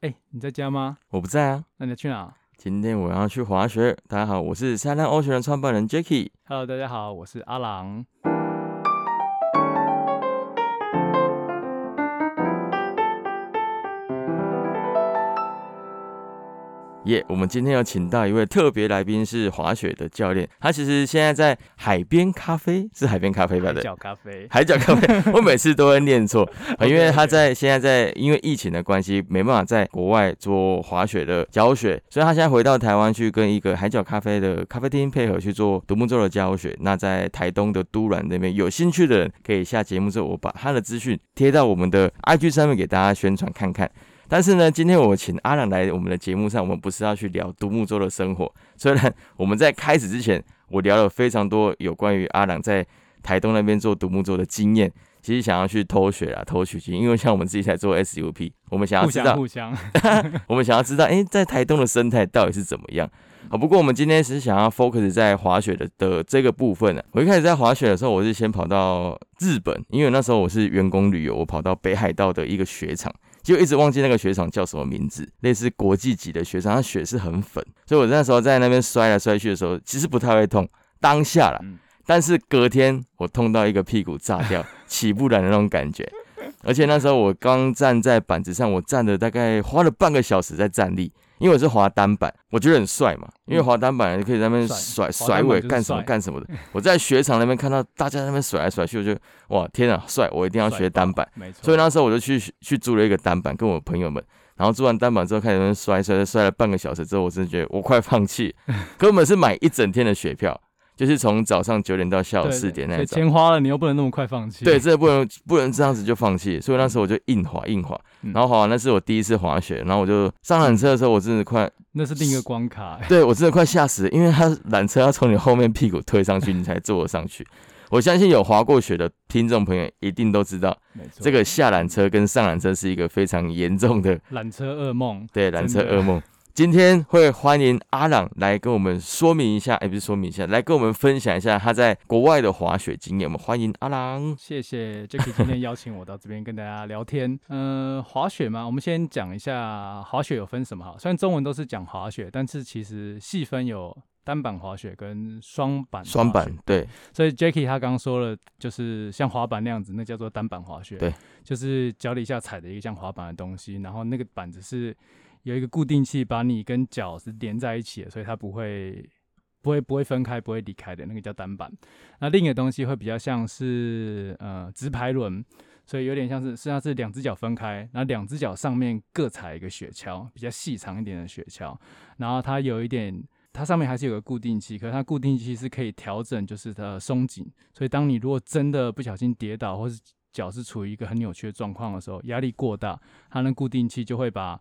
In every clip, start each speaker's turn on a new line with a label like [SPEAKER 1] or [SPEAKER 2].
[SPEAKER 1] 哎、你在家吗？
[SPEAKER 2] 我不在啊，
[SPEAKER 1] 那你要去哪
[SPEAKER 2] 今天我要去滑雪。大家好，我是三浪欧学的创办人 Jacky。
[SPEAKER 1] ？Hello，大家好，我是阿郎。
[SPEAKER 2] 耶、我们今天有请到一位特别来宾，是滑雪的教练。他其实现在在海边咖啡，是海边咖啡吧？对，
[SPEAKER 1] 海角咖啡。
[SPEAKER 2] 海角咖啡，我每次都会念错，啊因为他在现在在因为疫情的关系，没办法在国外做滑雪的教学，所以他现在回到台湾去跟一个海角咖啡的咖啡厅配合去做独木舟的教学。那在台东的都兰那边，有兴趣的人可以下节目之后，我把他的资讯贴到我们的 IG 上面给大家宣传看看。但是呢，今天我请阿朗来我们的节目上，我们不是要去聊独木舟的生活。虽然我们在开始之前，我聊了非常多有关于阿朗在台东那边做独木舟的经验，其实想要去偷学啦、偷取经，因为像我们自己在做 SUP，我们想要
[SPEAKER 1] 互
[SPEAKER 2] 知道，
[SPEAKER 1] 相互相，
[SPEAKER 2] 我们想要知道，诶，在台东的生态到底是怎么样？好，不过我们今天是想要 focus 在滑雪的的这个部分呢、我一开始在滑雪的时候，我是先跑到日本，因为那时候我是员工旅游，我跑到北海道的一个雪场。就一直忘记那个雪场叫什么名字，类似国际级的雪场，它雪是很粉，所以我那时候在那边摔来摔去的时候，其实不太会痛，当下啦，
[SPEAKER 1] 嗯
[SPEAKER 2] 但是隔天我痛到一个屁股炸掉，起不来的那种感觉。而且那时候我刚站在板子上，我站了大概花了半个小时在站立，因为我是滑单板，我觉得很帅嘛，因为滑单板可以在那边甩甩尾干什么干什么的。我在雪场那边看到大家在那边甩来甩去，我就哇天啊，帅！我一定要学单板。
[SPEAKER 1] 没错。
[SPEAKER 2] 所以那时候我就去去租了一个单板，跟我朋友们，然后租完单板之后开始在那边摔摔摔了半个小时之后，我真的觉得我快放弃，根本是买一整天的雪票，就是从早上九点到下午
[SPEAKER 1] 对
[SPEAKER 2] 四点那种。
[SPEAKER 1] 钱花了，你又不能那么快放弃。
[SPEAKER 2] 对，，这不能不能这样子就放弃，所以那时候我就硬滑硬滑，
[SPEAKER 1] 嗯
[SPEAKER 2] 然后滑完那是我第一次滑雪，然后我就上缆车的时候，我真的快，
[SPEAKER 1] 那是另一个关卡。
[SPEAKER 2] 对我真的快吓死了，因为他缆车要从你后面屁股推上去，你才坐得上去。我相信有滑过雪的听众朋友一定都知道，这个下缆车跟上缆车是一个非常严重的
[SPEAKER 1] 缆车噩梦。
[SPEAKER 2] 对缆车噩梦。今天会欢迎阿朗来跟我们说明一下，哎、不是说明一下，来跟我们分享一下他在国外的滑雪经验。我们欢迎阿朗。
[SPEAKER 1] 谢谢 Jacky 今天邀请我到这边跟大家聊天。嗯、滑雪嘛，我们先讲一下滑雪有分什么哈。虽然中文都是讲滑雪，但是其实细分有单板滑雪跟双板。
[SPEAKER 2] 双板对，
[SPEAKER 1] 所以 Jacky 他刚刚说了，就是像滑板那样子，那叫做单板滑雪。
[SPEAKER 2] 对，
[SPEAKER 1] 就是脚底下踩的一个像滑板的东西，然后那个板子是有一个固定器把你跟脚是连在一起的，所以它不会不会不会分开，不会离开的，那个叫单板。那另一个东西会比较像是呃直排轮。所以有点像是，实际上是两只脚分开，然后两只脚上面各踩一个雪橇，比较细长一点的雪橇，然后它有一点它上面还是有个固定器，可是它固定器是可以调整，就是它的松紧。所以当你如果真的不小心跌倒，或是脚是处于一个很扭曲的状况的时候，压力过大，它那固定器就会把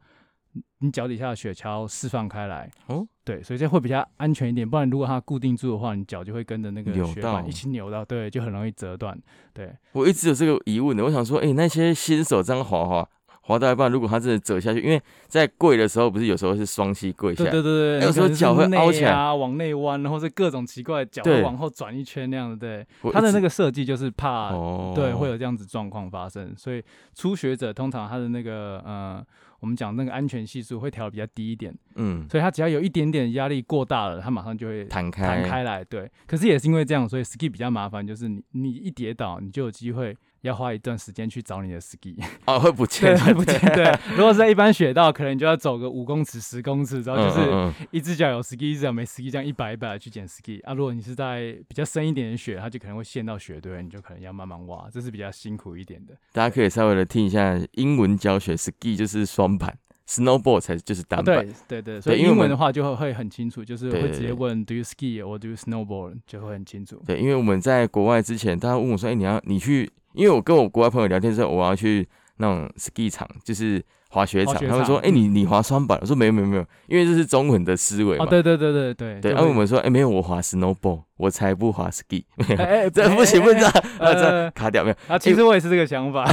[SPEAKER 1] 你脚底下的雪橇释放开来。
[SPEAKER 2] 哦，
[SPEAKER 1] 对，所以这会比较安全一点。不然如果它固定住的话，你脚就会跟着那个雪板一起扭到，对，就很容易折断。对，
[SPEAKER 2] 我一直有这个疑问的，我想说，哎、那些新手这样滑滑滑到一半，如果他真的折下去，因为在跪的时候，不是有时候是双膝跪下
[SPEAKER 1] 对
[SPEAKER 2] 来，
[SPEAKER 1] 对对对，
[SPEAKER 2] 有时候脚会凹起来
[SPEAKER 1] 啊，往内弯，或者各种奇怪的脚
[SPEAKER 2] 对
[SPEAKER 1] 会往后转一圈那样的。对，它的那个设计就是怕
[SPEAKER 2] 哦，
[SPEAKER 1] 对，会有这样子状况发生，所以初学者通常他的那个呃，我们讲那个安全系数会调的比较低一点，
[SPEAKER 2] 嗯
[SPEAKER 1] 所以它只要有一点点压力过大了，它马上就会
[SPEAKER 2] 弹开
[SPEAKER 1] 弹开来。对，可是也是因为这样，所以 ski 比较麻烦，就是你你一跌倒，你就有机会要花一段时间去找你的 ski，
[SPEAKER 2] 哦会不见
[SPEAKER 1] 对，会不见。对，如果是在一般雪道，可能你就要走个五公尺、十公尺，然后就是一只脚有 ski，一只脚没 ski，这样一摆一摆的去捡 ski 啊。如果你是在比较深一点的雪，它就可能会陷到雪堆，你就可能要慢慢挖，这是比较辛苦一点的。
[SPEAKER 2] 大家可以稍微的听一下英文教学，ski 就是双板，snowboard 才就是单板。
[SPEAKER 1] 啊对对对，所以英文的话就会会很清楚，就是会直接问 Do you ski or do you snowboard，就会很清楚。
[SPEAKER 2] 对，因为我们在国外之前，大家问我说：“哎、你要你去？”因为我跟我国外朋友聊天之后，我要去那种 ski 场，就是滑雪场。他们说：“
[SPEAKER 1] 场
[SPEAKER 2] 哎、你你滑双板？”我说：“没有没有没有，因为这是中文的思维嘛。
[SPEAKER 1] 哦，对对对对对
[SPEAKER 2] 对，然后我
[SPEAKER 1] 会
[SPEAKER 2] 们说：“哎、没有，我滑 snowboard，我才不滑 ski。
[SPEAKER 1] 哎哎
[SPEAKER 2] 这不行，不能这样，这
[SPEAKER 1] 呃
[SPEAKER 2] 卡掉没有。
[SPEAKER 1] 啊，其实我也是这个想法。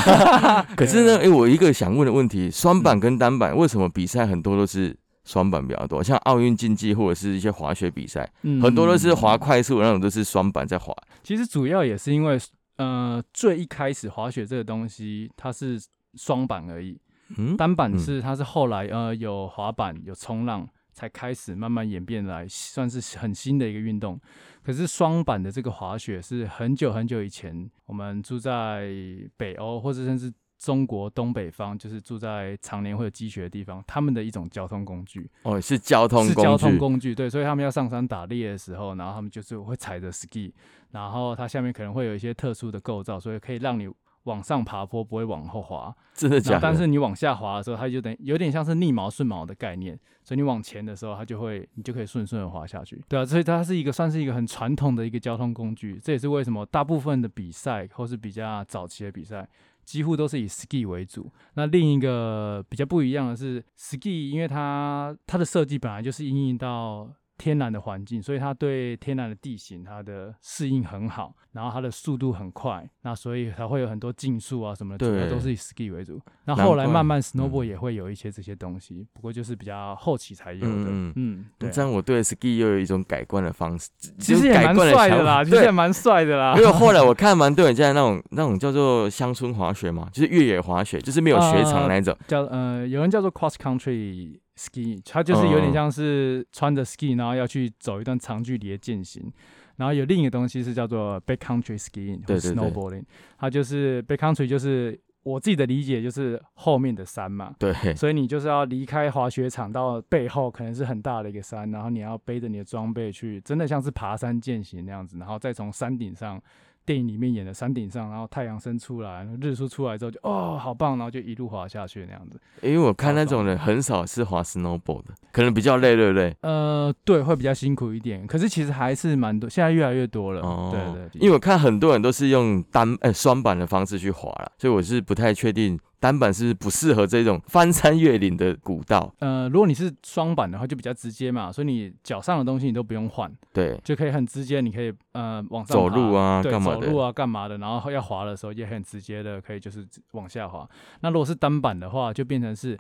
[SPEAKER 2] 可是呢，哎、我一个想问的问题，双板跟单板为什么比赛很多都是双板比较多？像奥运竞技或者是一些滑雪比赛，
[SPEAKER 1] 嗯
[SPEAKER 2] 很多都是滑快速那种，都是双板在滑。
[SPEAKER 1] 其实主要也是因为，呃，最一开始滑雪这个东西它是双板而已，
[SPEAKER 2] 嗯，
[SPEAKER 1] 单板
[SPEAKER 2] 嗯
[SPEAKER 1] 是它是后来呃有滑板有冲浪才开始慢慢演变来，算是很新的一个运动。可是双板的这个滑雪是很久很久以前，我们住在北欧或者甚至中国东北方，就是住在常年会有积雪的地方，他们的一种交通工具。
[SPEAKER 2] 哦，是交通
[SPEAKER 1] 是交通工具，对，所以他们要上山打猎的时候，然后他们就是会踩着 ski，然后它下面可能会有一些特殊的构造，所以可以让你往上爬坡，不会往后滑。
[SPEAKER 2] 真的假的？
[SPEAKER 1] 但是你往下滑的时候，它就等有点像是逆毛顺毛的概念，所以你往前的时候，它就会你就可以顺顺的滑下去。对啊，所以它是一个算是一个很传统的一个交通工具，这也是为什么大部分的比赛或是比较早期的比赛。几乎都是以 ski 为主。那另一个比较不一样的是，ski 因为它它的设计本来就是应用到天然的环境，所以它对天然的地形它的适应很好，然后它的速度很快，那所以才会有很多竞速啊什么的，主要都是以 ski 为主。那后来慢慢
[SPEAKER 2] 嗯
[SPEAKER 1] snowboard 也会有一些这些东西，不过就是比较后期才有的。
[SPEAKER 2] 嗯
[SPEAKER 1] 嗯
[SPEAKER 2] 嗯
[SPEAKER 1] 对啊。
[SPEAKER 2] 这样我对 ski 又有一种改观的方式，
[SPEAKER 1] 其实也蛮帅的啦，其实也蛮帅的啦。
[SPEAKER 2] 因为后来我看蛮多人在那种那种叫做乡村滑雪嘛，就是越野滑雪，就是没有雪场那一种。
[SPEAKER 1] 叫呃，有人叫做 cross country ski，它就是有点像是穿着 ski，然后要去走一段长距离的践行。然后有另一个东西是叫做 backcountry skiing 或 snowboarding，它就是 backcountry 就是我自己的理解就是后面的山嘛，
[SPEAKER 2] 对，
[SPEAKER 1] 所以你就是要离开滑雪场到背后可能是很大的一个山，然后你要背着你的装备去，真的像是爬山践行那样子，然后再从山顶上。电影里面演的山顶上，然后太阳升出来，日出出来之后就哦好棒，然后就一路滑下去那样子。
[SPEAKER 2] 因为我看那种人很少是滑 snowboard 的，可能比较累，对不对？
[SPEAKER 1] 呃，对，会比较辛苦一点，可是其实还是蛮多，现在越来越多了。
[SPEAKER 2] 哦，
[SPEAKER 1] 对对，
[SPEAKER 2] 因为我看很多人都是用单呃双板的方式去滑了，所以我是不太确定单板是不适合这种翻山越岭的古道。
[SPEAKER 1] 呃，如果你是双板的话，就比较直接嘛，所以你脚上的东西你都不用换，
[SPEAKER 2] 对，
[SPEAKER 1] 就可以很直接，你可以呃往上
[SPEAKER 2] 走路啊，
[SPEAKER 1] 对，
[SPEAKER 2] 干嘛的？
[SPEAKER 1] 走路啊，干嘛的？然后要滑的时候也很直接的，可以就是往下滑。那如果是单板的话，就变成是，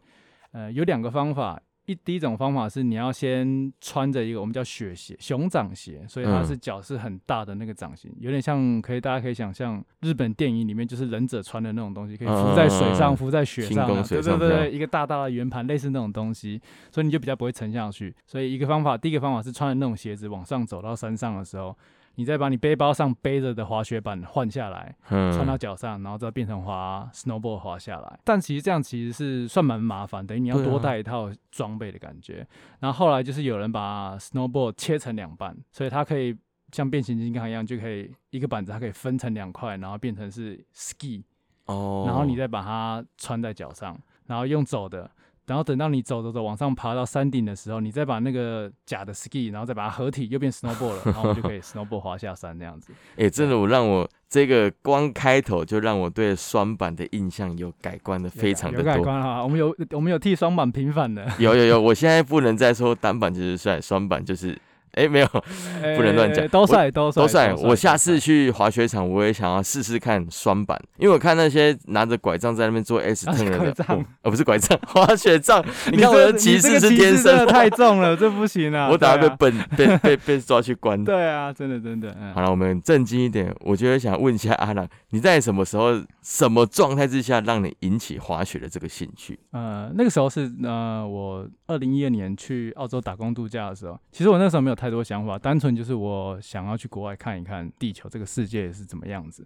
[SPEAKER 1] 呃，有两个方法。一第一种方法是你要先穿着一个我们叫雪鞋，熊掌鞋，所以它
[SPEAKER 2] 嗯
[SPEAKER 1] 是脚是很大的那个掌型，有点像可以大家可以想象日本电影里面就是忍者穿的那种东西，可以浮在水上、
[SPEAKER 2] 嗯
[SPEAKER 1] 浮在雪上对对对一个大大的圆盘，类似那种东西，所以你就比较不会沉下去。所以一个方法，第一个方法是穿着那种鞋子往上走到山上的时候。你再把你背包上背着的滑雪板换下来，穿到
[SPEAKER 2] 嗯，
[SPEAKER 1] 脚上，然后再变成滑 snowboard 滑下来。但其实这样其实是算蛮麻烦，等于你要多带一套装备的感觉。然后后来就是有人把 snowboard 切成两半，所以它可以像变形金刚一样，就可以一个板子它可以分成两块，然后变成是 ski，
[SPEAKER 2] 哦，
[SPEAKER 1] 然后你再把它穿在脚上，然后用走的。然后等到你走走走往上爬到山顶的时候，你再把那个假的 ski，然后再把它合体，又变 snowboard 了，然后我们就可以 snowboard 滑下山这样子。
[SPEAKER 2] 哎、真的，我让我这个光开头就让我对双板的印象有改观的非常的
[SPEAKER 1] 有改
[SPEAKER 2] 多。
[SPEAKER 1] 观哈，我们有我们有替双板平反的，
[SPEAKER 2] 有有有，我现在不能再说单板就是帅，双板就是哎、没有不能乱讲
[SPEAKER 1] 呃都帅都帅
[SPEAKER 2] 都帅。我下次去滑雪场，我也想要试试看双板，因为我看那些拿着拐杖在那边做 S
[SPEAKER 1] 拿着
[SPEAKER 2] turn 的人，
[SPEAKER 1] 拐杖
[SPEAKER 2] 哦呃不是拐杖，滑雪杖。你看我的歧
[SPEAKER 1] 你这个
[SPEAKER 2] 视是天
[SPEAKER 1] 歧视真的
[SPEAKER 2] 生，
[SPEAKER 1] 太重了，这不行啊！
[SPEAKER 2] 我等下被本被被被抓去关。
[SPEAKER 1] 对啊，真的真的，嗯
[SPEAKER 2] 好了，我们正经一点，我觉得想问一下阿朗，你在什么时候、什么状态之下让你引起滑雪的这个兴趣？
[SPEAKER 1] 呃，那个时候是呃，我二零一二年去澳洲打工度假的时候，其实我那时候没有太太多想法，单纯就是我想要去国外看一看地球这个世界是怎么样子。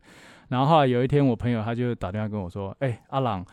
[SPEAKER 1] 然后后来有一天，我朋友他就打电话跟我说：“哎、阿朗，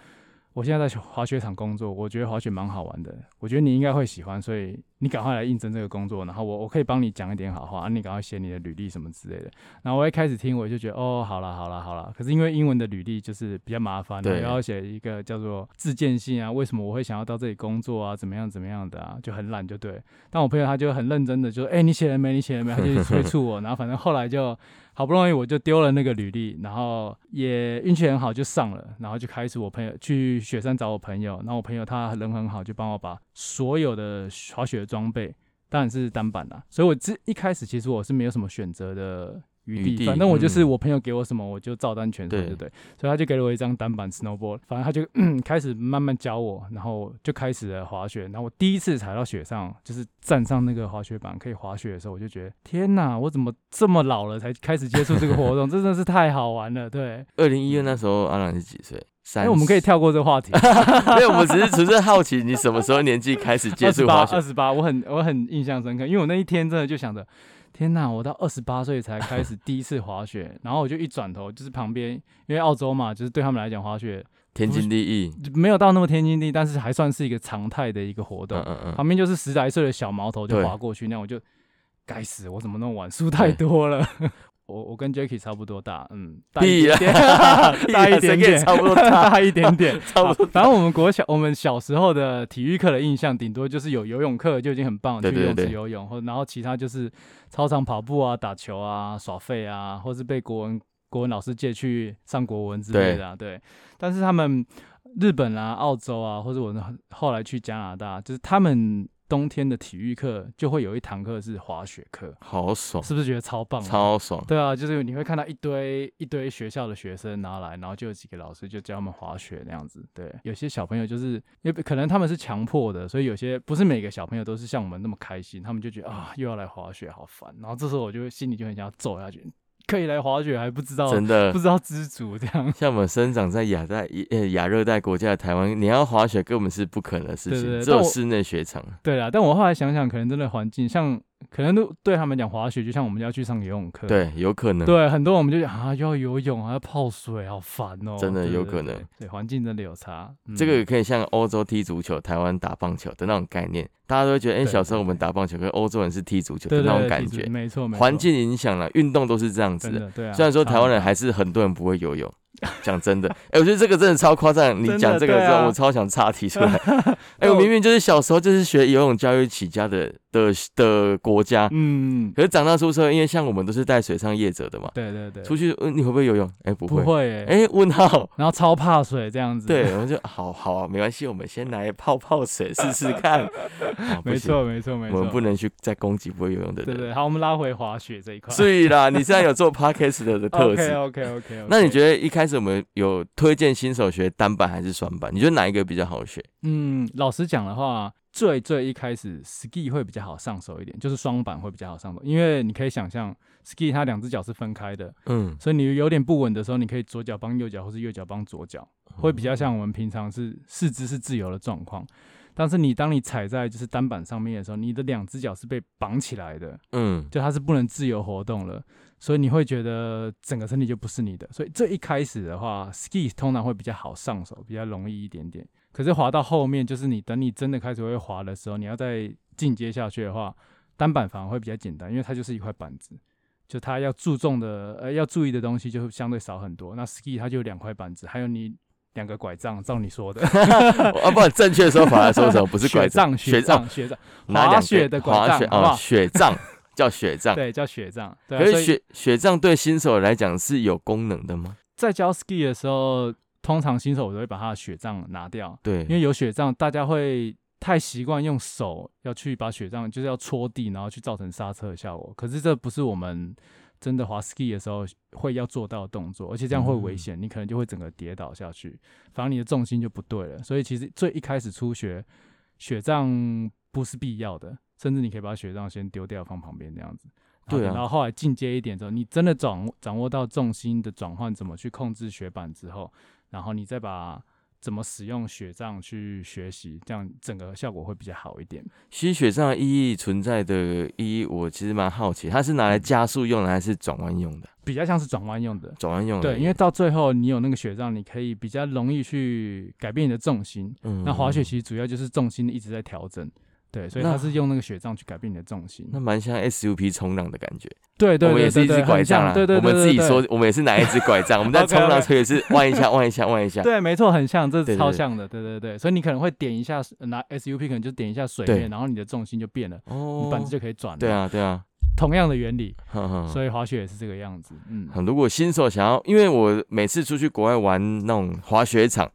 [SPEAKER 1] 我现在在滑雪场工作，我觉得滑雪蛮好玩的，我觉得你应该会喜欢，所以你赶快来应征这个工作，然后我我可以帮你讲一点好话，啊、你赶快写你的履历什么之类的。”然后我一开始听，我就觉得哦，好啦好啦好啦。可是因为英文的履历就是比较麻烦，
[SPEAKER 2] 对
[SPEAKER 1] 然后要写一个叫做自荐信啊，为什么我会想要到这里工作啊，怎么样怎么样的啊，就很懒就对。但我朋友他就很认真的就说，哎、你写了没？你写了没？他就一直催促我，然后反正后来就好不容易我就丢了那个履历，然后也运气很好就上了，然后就开始我朋友去雪山找我朋友，然后我朋友他人很好，就帮我把所有的滑雪装备。当然是单板啦，所以我这一开始其实我是没有什么选择的余地，反正我就是
[SPEAKER 2] 嗯
[SPEAKER 1] 我朋友给我什么我就照单全收，
[SPEAKER 2] 对
[SPEAKER 1] 对不对？所以他就给了我一张单板 snowboard，反正他就、嗯、开始慢慢教我，然后就开始了滑雪。然后我第一次踩到雪上，就是站上那个滑雪板可以滑雪的时候，我就觉得天哪，我怎么这么老了才开始接触这个活动，真的是太好玩了。对，
[SPEAKER 2] 二零一二那时候阿朗是几岁？三，
[SPEAKER 1] 哎，我们可以跳过这个话题。
[SPEAKER 2] 因为我们只是纯粹好奇，你什么时候年纪开始接触滑雪？
[SPEAKER 1] 二十八，我很我很印象深刻，因为我那一天真的就想着，天哪，我到二十八岁才开始第一次滑雪，然后我就一转头，就是旁边，因为澳洲嘛，就是对他们来讲滑雪
[SPEAKER 2] 天经地义，
[SPEAKER 1] 没有到那么天经地义，但是还算是一个常态的一个活动。
[SPEAKER 2] 嗯嗯嗯，
[SPEAKER 1] 旁边就是十来岁的小毛头就滑过去，那我就该死，我怎么那么晚？输太多了。我我跟 Jacky 差不多大，嗯，大一点 大一点点，
[SPEAKER 2] 差不多大
[SPEAKER 1] 大一点点，
[SPEAKER 2] 差不多
[SPEAKER 1] 反正我们国小，我们小时候的体育课的印象，顶多就是有游泳课就已经很棒了，去游泳池游泳，或然后其他就是操场跑步啊、打球啊、耍废啊，或是被国文国文老师借去上国文之类的、啊，对。但是他们日本啊、澳洲啊，或者我后来去加拿大，就是他们冬天的体育课就会有一堂课是滑雪课，
[SPEAKER 2] 好爽，
[SPEAKER 1] 是不是觉得超棒啊？
[SPEAKER 2] 超爽。
[SPEAKER 1] 对啊，就是你会看到一堆一堆学校的学生拿来，然后就有几个老师就教他们滑雪那样子。对，有些小朋友就是因为可能他们是强迫的，所以有些不是每个小朋友都是像我们那么开心，他们就觉得啊又要来滑雪，好烦。然后这时候我就心里就很想要揍下去，可以来滑雪还不知道
[SPEAKER 2] 真的
[SPEAKER 1] 不，知道知足这样。
[SPEAKER 2] 像我们生长在亚带呃亚热带国家的台湾，你要滑雪根本是不可能的事情，只有室内雪场。
[SPEAKER 1] 对啦，但我后来想想，可能真的环境像，可能都对他们讲滑雪，就像我们要去上游泳课。
[SPEAKER 2] 对，有可能。
[SPEAKER 1] 对，很多我们就讲啊，又要游泳，还要泡水，好烦哦。
[SPEAKER 2] 真的有可能
[SPEAKER 1] 对，环境真的有差。嗯
[SPEAKER 2] 这个也可以像欧洲踢足球，台湾打棒球的那种概念，大家都会觉得，哎、
[SPEAKER 1] 对
[SPEAKER 2] 小时候我们打棒球，跟欧洲人是踢足球的那种感觉。
[SPEAKER 1] 没错，没错，
[SPEAKER 2] 环境影响了，运动都是这样子的。
[SPEAKER 1] 的对啊。
[SPEAKER 2] 虽然说台湾人还是很多人不会游泳，讲真的，哎、我觉得这个真的超夸张。你讲这个之后，我超想岔题出来。哎、我明明就是小时候就是学游泳教育起家的的的国家，
[SPEAKER 1] 嗯，
[SPEAKER 2] 可是长大出社会，因为像我们都是带水上业者的嘛，
[SPEAKER 1] 对对对，
[SPEAKER 2] 出去，嗯，你会不会游泳？哎、不会。
[SPEAKER 1] 不会欸，
[SPEAKER 2] 哎、问号。
[SPEAKER 1] 然后超怕水这样子。
[SPEAKER 2] 对，我们就好好啊，没关系，我们先来泡泡水试试看。
[SPEAKER 1] 没错没错没错。
[SPEAKER 2] 我们不能去再攻击不会游泳的人。
[SPEAKER 1] 对对，好，我们拉回滑雪这一块。
[SPEAKER 2] 所以啦，你现在有做 podcast 的的特
[SPEAKER 1] OK
[SPEAKER 2] 质。
[SPEAKER 1] OK OK。
[SPEAKER 2] 那你觉得一开始我们有推荐新手学单板还是双板？你觉得哪一个比较好学？
[SPEAKER 1] 嗯，老实讲的话，最最一开始 ski 会比较好上手一点，就是双板会比较好上手，因为你可以想象 ski 它两只脚是分开的，
[SPEAKER 2] 嗯，
[SPEAKER 1] 所以你有点不稳的时候，你可以左脚帮右脚，或是右脚帮左脚，会比较像我们平常是四肢是自由的状况。但是你当你踩在就是单板上面的时候，你的两只脚是被绑起来的，
[SPEAKER 2] 嗯，
[SPEAKER 1] 就它是不能自由活动了，所以你会觉得整个身体就不是你的。所以这一开始的话，ski 通常会比较好上手，比较容易一点点。可是滑到后面，就是你等你真的开始会滑的时候，你要再进阶下去的话，单板反而会比较简单，因为它就是一块板子，就它要注重的呃要注意的东西就会相对少很多。那 ski 它就有两块板子，还有你两个拐杖，照你说的，
[SPEAKER 2] 啊，不正确的说法来说什么？不是拐
[SPEAKER 1] 杖、雪
[SPEAKER 2] 杖，
[SPEAKER 1] 杖、雪杖，滑雪的拐
[SPEAKER 2] 滑雪哦，
[SPEAKER 1] 杖好不好
[SPEAKER 2] 雪杖叫雪杖。
[SPEAKER 1] 对，叫雪杖。
[SPEAKER 2] 可是雪雪杖对新手来讲是有功能的吗？
[SPEAKER 1] 在教 ski 的时候，通常新手我都会把他的雪杖拿掉，
[SPEAKER 2] 对，
[SPEAKER 1] 因为有雪杖，大家会太习惯用手要去把雪杖就是要戳地，然后去造成刹车的效果。可是这不是我们真的滑 ski 的时候会要做到的动作，而且这样会危险，你可能就会整个跌倒下去，反而你的重心就不对了。所以其实最一开始初学雪杖不是必要的，甚至你可以把雪杖先丢掉放旁边这样子。
[SPEAKER 2] 对啊
[SPEAKER 1] 然后后来进阶一点之后，你真的掌握掌握到重心的转换，怎么去控制雪板之后，然后你再把怎么使用雪杖去学习，这样整个效果会比较好一点。
[SPEAKER 2] 其实雪杖的意义存在的意义，我其实蛮好奇，它是拿来加速用的还是转弯用的？
[SPEAKER 1] 比较像是转弯用的，
[SPEAKER 2] 转弯用的。
[SPEAKER 1] 对，因为到最后你有那个雪杖，你可以比较容易去改变你的重心。
[SPEAKER 2] 嗯
[SPEAKER 1] 那滑雪其实主要就是重心一直在调整，对，所以
[SPEAKER 2] 那
[SPEAKER 1] 它是用那个雪杖去改变你的重心。
[SPEAKER 2] 那蛮像 SUP 冲浪的感觉。
[SPEAKER 1] 对对
[SPEAKER 2] 我们也是一
[SPEAKER 1] 对对对，
[SPEAKER 2] 只拐杖啦，
[SPEAKER 1] 很像对对
[SPEAKER 2] 我们自己
[SPEAKER 1] 对对
[SPEAKER 2] 说，我们也是拿一只拐杖，我们在冲浪时候也是弯一下，弯一下，弯一下。
[SPEAKER 1] 对，没错，很像，这是
[SPEAKER 2] 对对对
[SPEAKER 1] 超像的，对对对。所以你可能会点一下，拿 SUP 可能就点一下水面，然后你的重心就变了，
[SPEAKER 2] 哦
[SPEAKER 1] 你板子就可以转了。
[SPEAKER 2] 对，啊，对啊，
[SPEAKER 1] 同样的原理。所以滑雪也是这个样子。嗯，
[SPEAKER 2] 很如果新手想要，因为我每次出去国外玩那种滑雪场，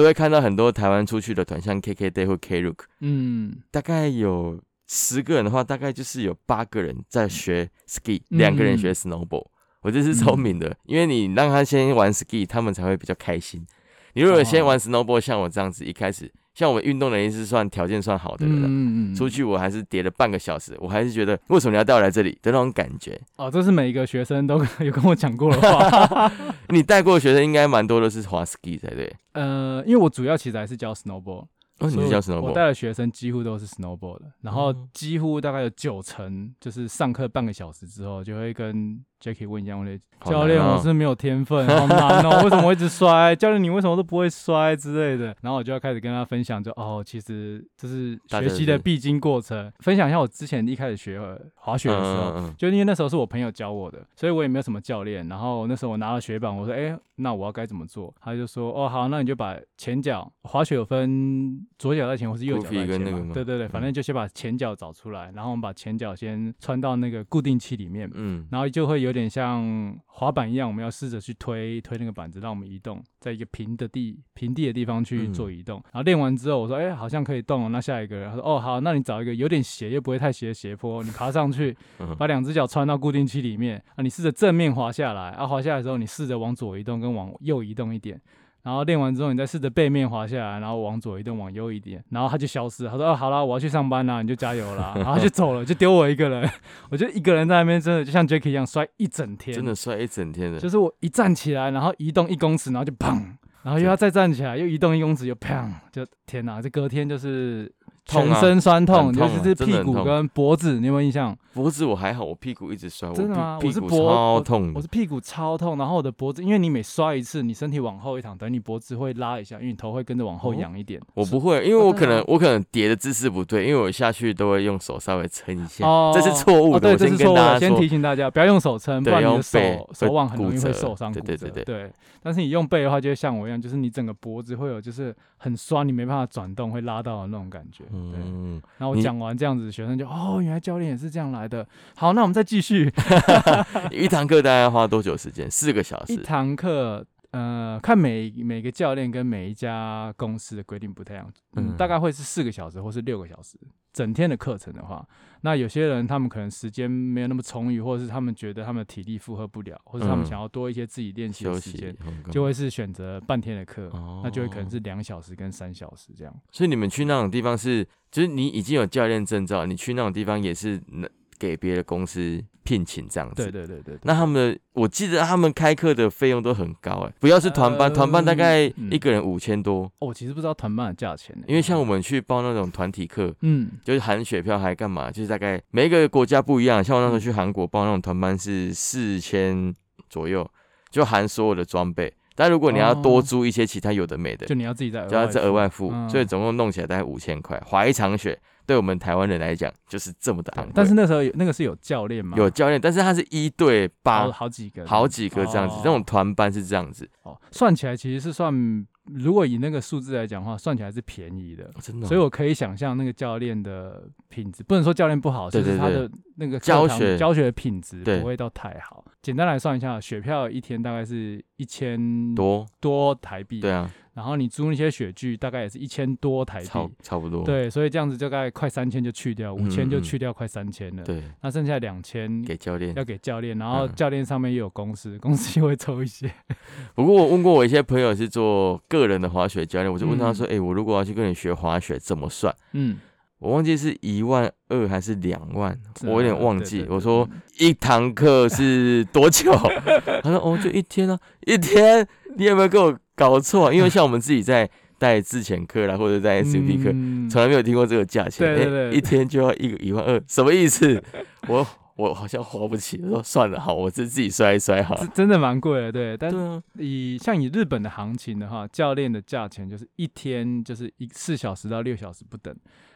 [SPEAKER 2] 都会看到很多台湾出去的团，像 KK Day 或 Klook，
[SPEAKER 1] 嗯，
[SPEAKER 2] 大概有十个人的话，大概就是有八个人在学 ski，
[SPEAKER 1] 嗯。
[SPEAKER 2] 两个人学 snowboard。我这是聪明的，因为你让他先玩 ski，他们才会比较开心。你如果先
[SPEAKER 1] 哦。
[SPEAKER 2] 玩 snowboard，像我这样子，一开始像我们运动能力是算条件算好的人了。
[SPEAKER 1] 嗯
[SPEAKER 2] 出去我还是跌了半个小时，我还是觉得为什么你要带我来这里的那种感觉。
[SPEAKER 1] 哦，这是每一个学生都 有跟我讲过的话。
[SPEAKER 2] 你带过的学生应该蛮多的是滑 ski 才对。
[SPEAKER 1] 呃，因为我主要其实还是教 snowboard，
[SPEAKER 2] 哦，你是教
[SPEAKER 1] 我我
[SPEAKER 2] snowboard？
[SPEAKER 1] 带的学生几乎都是 snowboard 的，然后
[SPEAKER 2] 哦
[SPEAKER 1] 几乎大概有九成就是上课半个小时之后就会跟 Jackie 问一样问题，
[SPEAKER 2] 好
[SPEAKER 1] 教练我是没有天分，好难哦，为什么我一直摔？教练你为什么都不会摔之类的？然后我就要开始跟他分享，就哦，其实这是学习的必经过程，分享一下我之前一开始学滑雪的时候。
[SPEAKER 2] 嗯嗯嗯
[SPEAKER 1] 就因为那时候是我朋友教我的，所以我也没有什么教练。然后那时候我拿了雪板，我说：“哎、那我要该怎么做？”他就说：“哦，好，那你就把前脚滑雪有分左脚在前或是右脚在前对对对，反正就先把前脚找出来，然后我们把前脚先穿到那个固定器里面，
[SPEAKER 2] 嗯，
[SPEAKER 1] 然后就会有点像滑板一样，我们要试着去推推那个板子，让我们移动，在一个平的地平地的地方去
[SPEAKER 2] 嗯
[SPEAKER 1] 做移动。然后练完之后，我说：“哎、好像可以动了。”那下一个人他说：“哦，好，那你找一个有点斜又不会太斜的斜坡，你爬上去，
[SPEAKER 2] 嗯
[SPEAKER 1] 把两只脚穿到固定器里面。啊，你试着正面滑下来，啊，滑下来的时候你试着往左移动跟往右移动一点。”然后练完之后，你再试着背面滑下来，然后往左一动，往右一点，然后他就消失。他说：“哦，好了，我要去上班啦，你就加油啦。”然后他就走了，就丢我一个人。我就一个人在那边，真的就像 Jacky 一样摔一整天，
[SPEAKER 2] 真的摔一整天的。
[SPEAKER 1] 就是我一站起来，然后移动一公尺，然后就砰，然后又要再站起来，又移动一公尺，又砰，就天哪！这隔天就是全身酸痛，尤其是屁股跟脖子，你有没有印象？
[SPEAKER 2] 脖子我还好，我屁股一直摔，我
[SPEAKER 1] 真的吗？我是脖我
[SPEAKER 2] 超痛的。
[SPEAKER 1] 我是屁股超痛，然后我的脖子，因为你每摔一次，你身体往后一躺，等于你脖子会拉一下，因为你头会跟着往后
[SPEAKER 2] 哦
[SPEAKER 1] 仰一点。
[SPEAKER 2] 我不会，因为我可能我可能叠的姿势不对，因为我下去都会用手稍微撑一下，
[SPEAKER 1] 哦，
[SPEAKER 2] 这是错误
[SPEAKER 1] 哦，
[SPEAKER 2] 的。
[SPEAKER 1] 对，这是错误的。先提，醒大家，不要用手撑，不
[SPEAKER 2] 对用
[SPEAKER 1] 然你的手手
[SPEAKER 2] 会
[SPEAKER 1] 腕很容易会受伤骨折。
[SPEAKER 2] 对对对
[SPEAKER 1] 对但是你用背的话，就会像我一样，就是你整个脖子会有就是很酸，你没办法转动，会拉到的那种感觉。对。
[SPEAKER 2] 嗯，
[SPEAKER 1] 然后我讲完这样子，学生就哦，原来教练也是这样来的。好，那我们再继续。
[SPEAKER 2] 一堂课大概要花多久时间？四个小时。
[SPEAKER 1] 一堂课，呃，看每每个教练跟每一家公司的规定不太一样，嗯，
[SPEAKER 2] 嗯
[SPEAKER 1] 大概会是四个小时或是六个小时。整天的课程的话，那有些人他们可能时间没有那么充裕，或者是他们觉得他们的体力负荷不了，或者他们
[SPEAKER 2] 嗯。
[SPEAKER 1] 想要多一些自己练习的时间，
[SPEAKER 2] 嗯
[SPEAKER 1] 就会是选择半天的课，
[SPEAKER 2] 哦。
[SPEAKER 1] 那就会可能是两小时跟三小时这样。
[SPEAKER 2] 所以你们去那种地方是，就是你已经有教练证照，你去那种地方也是能给别的公司聘请这样子。
[SPEAKER 1] 对对对对，
[SPEAKER 2] 那他们的，我记得他们开课的费用都很高哎，不要是团班，
[SPEAKER 1] 呃
[SPEAKER 2] 团班大概
[SPEAKER 1] 嗯。
[SPEAKER 2] 一个人五千多，
[SPEAKER 1] 哦，我其实不知道团班的价钱呢，
[SPEAKER 2] 因为像我们去报那种团体课，
[SPEAKER 1] 嗯。
[SPEAKER 2] 就是含雪票还干嘛，就是大概每一个国家不一样，像我那时候去韩国报那种团班是四千左右，就含所有的装备。但如果你要多
[SPEAKER 1] 哦。
[SPEAKER 2] 租一些其他有的没的，
[SPEAKER 1] 就你要自己再
[SPEAKER 2] 就要再额外付，
[SPEAKER 1] 嗯。
[SPEAKER 2] 所以总共弄起来大概五千块。滑一场雪，对我们台湾人来讲就是这么的昂贵。
[SPEAKER 1] 但是那时候有那个是有教练吗？
[SPEAKER 2] 有教练，但是他是一对八，
[SPEAKER 1] 好几个，
[SPEAKER 2] 好几个这样子，
[SPEAKER 1] 哦
[SPEAKER 2] 那种团班是这样子，
[SPEAKER 1] 哦，算起来其实是算，如果以那个数字来讲的话，算起来是便宜的。
[SPEAKER 2] 哦真的哦。
[SPEAKER 1] 所以我可以想象那个教练的品质，不能说教练不好，就是他的那个
[SPEAKER 2] 教学
[SPEAKER 1] 教学的品质不会到太好。简单来算一下，雪票一天大概是一千
[SPEAKER 2] 多，
[SPEAKER 1] 多台币，
[SPEAKER 2] 对啊，
[SPEAKER 1] 然后你租那些雪具大概也是一千多台
[SPEAKER 2] 差
[SPEAKER 1] 币，
[SPEAKER 2] 差不多。
[SPEAKER 1] 对，所以这样子大概快三千就去掉，五千就去掉快三千了，
[SPEAKER 2] 对，
[SPEAKER 1] 那剩下两千
[SPEAKER 2] 给教练。
[SPEAKER 1] 要给教练，然后
[SPEAKER 2] 嗯
[SPEAKER 1] 教练上面也有公司，公司也会抽一些。
[SPEAKER 2] 不过我问过我一些朋友是做个人的滑雪教练，我就问他
[SPEAKER 1] 嗯
[SPEAKER 2] 说：“哎、我如果要去跟你学滑雪，怎么算？”
[SPEAKER 1] 嗯，
[SPEAKER 2] 我忘记是一万二还是两万，
[SPEAKER 1] 是
[SPEAKER 2] 我有点
[SPEAKER 1] 啊
[SPEAKER 2] 忘记。我说
[SPEAKER 1] 嗯
[SPEAKER 2] 一堂课是多久？他说哦，就一天啊，一天。你有没有跟我搞错、啊？因为像我们自己在带自前课啦，或者在 SUP 课，
[SPEAKER 1] 嗯
[SPEAKER 2] 从来没有听过这个价钱。
[SPEAKER 1] 对对对
[SPEAKER 2] 诶一天就要一个一万二，什么意思？我我好像花不起。我说算了，好，我自自己摔一摔好了。
[SPEAKER 1] 真真的蛮贵的，对。但
[SPEAKER 2] 对啊，
[SPEAKER 1] 以像以日本的行情的话，教练的价钱就是一天就是一四小时到六小时不等，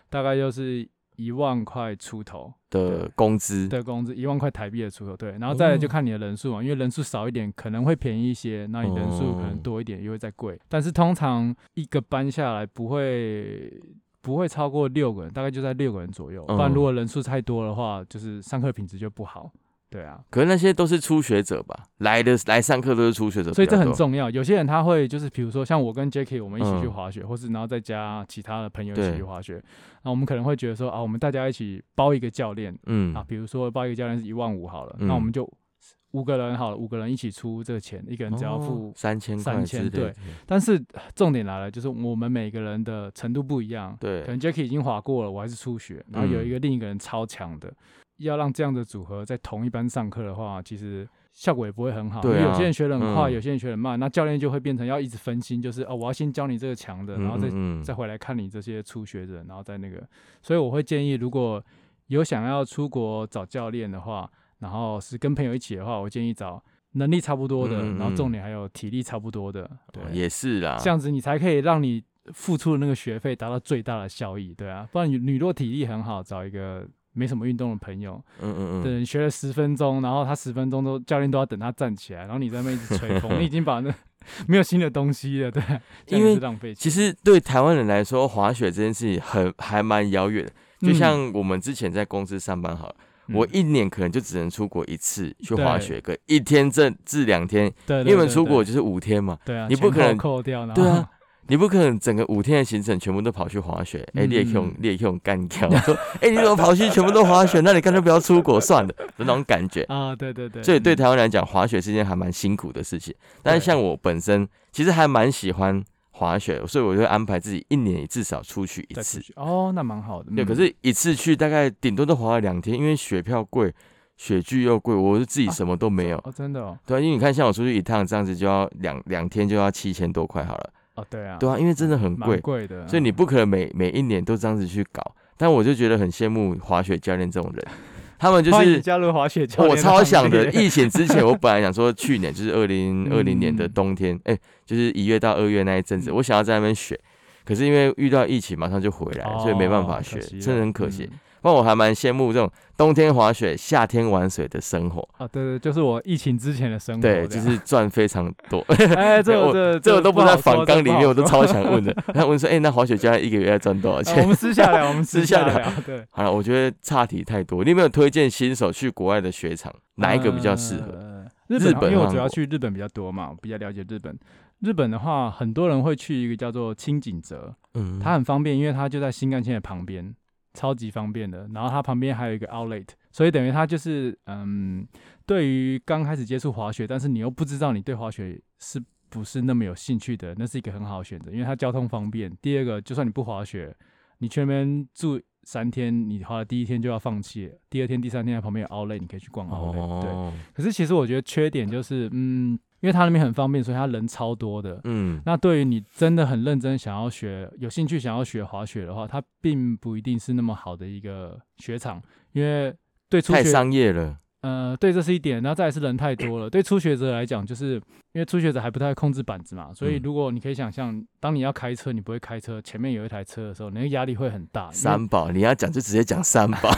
[SPEAKER 1] 大概就是一万块出头
[SPEAKER 2] 的工资
[SPEAKER 1] 的工资，一万块台币的出头，对。然后再来就
[SPEAKER 2] 哦
[SPEAKER 1] 看你的人数嘛，因为人数少一点可能会便宜一些，那你人数可能
[SPEAKER 2] 哦
[SPEAKER 1] 多一点又会再贵。但是通常一个班下来不会。不会超过六个人，大概就在六个人左右。不然
[SPEAKER 2] 嗯
[SPEAKER 1] 如果人数太多的话，就是上课品质就不好。对啊，
[SPEAKER 2] 可是那些都是初学者吧？来的来上课都是初学者
[SPEAKER 1] 所以这很重要。有些人他会就是比如说像我跟 Jacky 我们一起去
[SPEAKER 2] 嗯
[SPEAKER 1] 滑雪，或是然后再加其他的朋友一起去滑雪，那我们可能会觉得说啊，我们大家一起包一个教练
[SPEAKER 2] 嗯。
[SPEAKER 1] 啊，比如说包一个教练是一万五好了，
[SPEAKER 2] 嗯。
[SPEAKER 1] 那我们就五个人好了，五个人一起出这个钱，一个人只要付
[SPEAKER 2] 三千块
[SPEAKER 1] 3000
[SPEAKER 2] 之类的。
[SPEAKER 1] 对。但是重点来了，就是我们每个人的程度不一样。
[SPEAKER 2] 对。
[SPEAKER 1] 可能 Jacky 已经滑过了，我还是初学，然后有一
[SPEAKER 2] 嗯
[SPEAKER 1] 个另一个人超强的，要让这样的组合在同一班上课的话，其实效果也不会很好。
[SPEAKER 2] 对啊
[SPEAKER 1] 因为有些人学得很快，
[SPEAKER 2] 嗯。
[SPEAKER 1] 有些人学得很慢，那教练就会变成要一直分心，就是哦，我要先教你这个强的，然后再、
[SPEAKER 2] 嗯嗯
[SPEAKER 1] 再回来看你这些初学者，然后再那个。所以我会建议，如果有想要出国找教练的话，然后是跟朋友一起的话，我建议找能力差不多的，然后重点还有体力差不多的，对，
[SPEAKER 2] 也是啦，
[SPEAKER 1] 这样子你才可以让你付出的那个学费达到最大的效益，对啊，不然你你如果体力很好，找一个没什么运动的朋友，
[SPEAKER 2] 嗯嗯嗯，
[SPEAKER 1] 等，你学了十分钟，然后他十分钟都教练都要等他站起来，然后你在那边一直吹风，你已经把那没有新的东西了，对，
[SPEAKER 2] 因为
[SPEAKER 1] 浪费。
[SPEAKER 2] 其实对台湾人来说，滑雪这件事情很还蛮遥远的。就
[SPEAKER 1] 嗯
[SPEAKER 2] 像我们之前在公司上班好了，我
[SPEAKER 1] 嗯
[SPEAKER 2] 一年可能就只能出国一次去滑雪个一天至至两天，
[SPEAKER 1] 对，
[SPEAKER 2] 因为出国就是五天嘛，
[SPEAKER 1] 对啊，
[SPEAKER 2] 你不可能
[SPEAKER 1] 扣掉，然后
[SPEAKER 2] 对啊，你不可能整个五天的行程全部都跑去滑雪，哎、
[SPEAKER 1] 嗯
[SPEAKER 2] 你也可以用你也用干掉，说哎、你怎么跑去全部都滑雪？那你干脆不要出国算了，的那种感觉。
[SPEAKER 1] 啊，对对对，
[SPEAKER 2] 所以对
[SPEAKER 1] 嗯
[SPEAKER 2] 台湾来讲，滑雪是一件还蛮辛苦的事情。但是像我本身其实还蛮喜欢滑雪，所以我就会安排自己一年至少出去一次
[SPEAKER 1] 哦，那蛮好的。
[SPEAKER 2] 对，
[SPEAKER 1] 嗯
[SPEAKER 2] 可是一次去大概顶多都滑了两天，因为雪票贵，雪具又贵，我是自己什么都没有。
[SPEAKER 1] 哦，真的哦，
[SPEAKER 2] 对啊，因为你看，像我出去一趟这样子就要两两天就要七千多块好了。
[SPEAKER 1] 哦，对啊，
[SPEAKER 2] 对啊，因为真的很
[SPEAKER 1] 蛮
[SPEAKER 2] 贵，
[SPEAKER 1] 贵的，
[SPEAKER 2] 所以你不可能每每一年都这样子去搞。但我就觉得很羡慕滑雪教练这种人，他们就是
[SPEAKER 1] 加入滑雪教练
[SPEAKER 2] 我超想的。疫情之前，我本来想说去年就是二零 二零年的
[SPEAKER 1] 嗯
[SPEAKER 2] 冬天，哎、就是一月到二月那一阵子，我想要在那边雪，可是因为遇到疫情，马上就回来了，所以没办法学，真的很可惜。
[SPEAKER 1] 嗯
[SPEAKER 2] 不然我还蛮羡慕这种冬天滑雪、夏天玩水的生活。
[SPEAKER 1] 啊，对对，就是我疫情之前的生活，
[SPEAKER 2] 对，就是赚非常多。
[SPEAKER 1] 哎，这
[SPEAKER 2] 我
[SPEAKER 1] 这
[SPEAKER 2] 这我都不在
[SPEAKER 1] 反
[SPEAKER 2] 访纲里面，我都超想问的。他问说：“哎、那滑雪教练一个月要赚多少钱我
[SPEAKER 1] 们私下聊，我们
[SPEAKER 2] 私下聊
[SPEAKER 1] 聊，对，？”
[SPEAKER 2] 好了，我觉得差题太多。你有没有推荐新手去国外的雪场，哪一个比较适合？
[SPEAKER 1] 呃日
[SPEAKER 2] 日
[SPEAKER 1] 本，因为我主要去日本比较多嘛，我比较了解日本。日本的话，很多人会去一个叫做清井泽，
[SPEAKER 2] 嗯，
[SPEAKER 1] 它很方便，因为它就在新干线的旁边，超级方便的。然后它旁边还有一个 outlet，所以等于它就是嗯，对于刚开始接触滑雪，但是你又不知道你对滑雪是不是那么有兴趣的，那是一个很好的选择，因为它交通方便。第二个，就算你不滑雪，你去那边住三天，你花了第一天就要放弃，第二天、第三天在旁边有 outlet，你可以去逛 outlet、对，
[SPEAKER 2] 哦，
[SPEAKER 1] 可是其实我觉得缺点就是，嗯，因为它那边很方便，所以它人超多的。
[SPEAKER 2] 嗯，
[SPEAKER 1] 那对于你真的很认真想要学、有兴趣想要学滑雪的话，它并不一定是那么好的一个雪场，因为对初
[SPEAKER 2] 太
[SPEAKER 1] 学
[SPEAKER 2] 商业了。
[SPEAKER 1] 呃，对，这是一点。然后再来是人太多了。对初学者来讲，就是因为初学者还不太会控制板子嘛，所以
[SPEAKER 2] 嗯
[SPEAKER 1] 如果你可以想象，当你要开车，你不会开车，前面有一台车的时候，那个压力会很大。
[SPEAKER 2] 三宝，你要讲就直接讲三宝。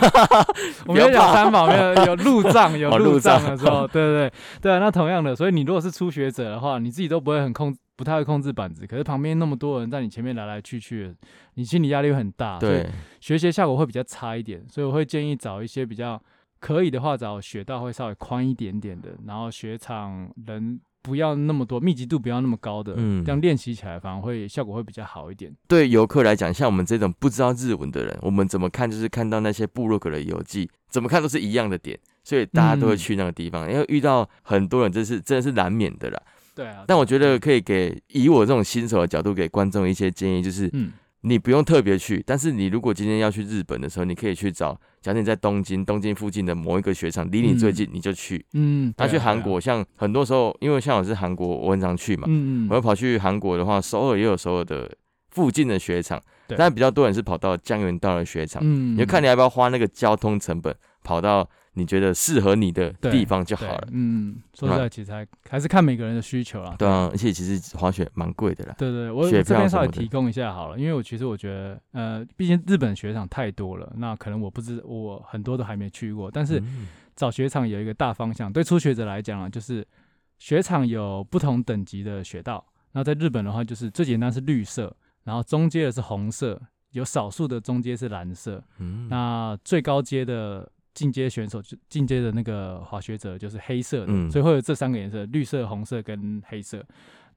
[SPEAKER 1] 我们要
[SPEAKER 2] 不要怕
[SPEAKER 1] 讲三宝，没有有路障，有
[SPEAKER 2] 哦
[SPEAKER 1] 路
[SPEAKER 2] 路障
[SPEAKER 1] 障的时候，对对对对啊。那同样的，所以你如果是初学者的话，你自己都不会很控，不太会控制板子，可是旁边那么多人在你前面来来去去，你心理压力会很大，
[SPEAKER 2] 对，
[SPEAKER 1] 学习效果会比较差一点。所以我会建议找一些比较可以的话，找雪道会稍微宽一点点的，然后雪场人不要那么多，密集度不要那么高的，
[SPEAKER 2] 嗯
[SPEAKER 1] 这样练习起来反而会效果会比较好一点。
[SPEAKER 2] 对游客来讲，像我们这种不知道日文的人，我们怎么看就是看到那些部落格的游记，怎么看都是一样的点，所以大家都会
[SPEAKER 1] 嗯
[SPEAKER 2] 去那个地方。因为遇到很多人，这是真的是难免的啦。
[SPEAKER 1] 对啊，
[SPEAKER 2] 但我觉得可以给以我这种新手的角度给观众一些建议，就是
[SPEAKER 1] 嗯
[SPEAKER 2] 你不用特别去，但是你如果今天要去日本的时候，你可以去找，假设你在东京，东京附近的某一个雪场离你最近，你就去。
[SPEAKER 1] 嗯，
[SPEAKER 2] 那去韩国，像很多时候，因为像我是韩国，我很常去嘛，
[SPEAKER 1] 嗯嗯。
[SPEAKER 2] 我要跑去韩国的话，首尔也有首尔的附近的雪场，
[SPEAKER 1] 对。
[SPEAKER 2] 但比较多人是跑到江原道的雪场，
[SPEAKER 1] 嗯，
[SPEAKER 2] 你就看你要不要花那个交通成本，跑到你觉得适合你的地方就好了。
[SPEAKER 1] 嗯，说实在，其实还还是看每个人的需求啦。
[SPEAKER 2] 对啊，而且其实滑雪蛮贵的啦。
[SPEAKER 1] 对对，我这边稍微提供一下好了，因为我其实我觉得，呃，毕竟日本雪场太多了，那可能我不知我很多都还没去过，但是
[SPEAKER 2] 嗯
[SPEAKER 1] 找雪场有一个大方向，对初学者来讲啊，就是雪场有不同等级的雪道。那在日本的话，就是最简单是绿色，然后中阶的是红色，有少数的中阶是蓝色，
[SPEAKER 2] 嗯
[SPEAKER 1] 那最高阶的进阶选手，就进阶的那个滑雪者就是黑色的，
[SPEAKER 2] 嗯
[SPEAKER 1] 所以会有这三个颜色：绿色、红色跟黑色。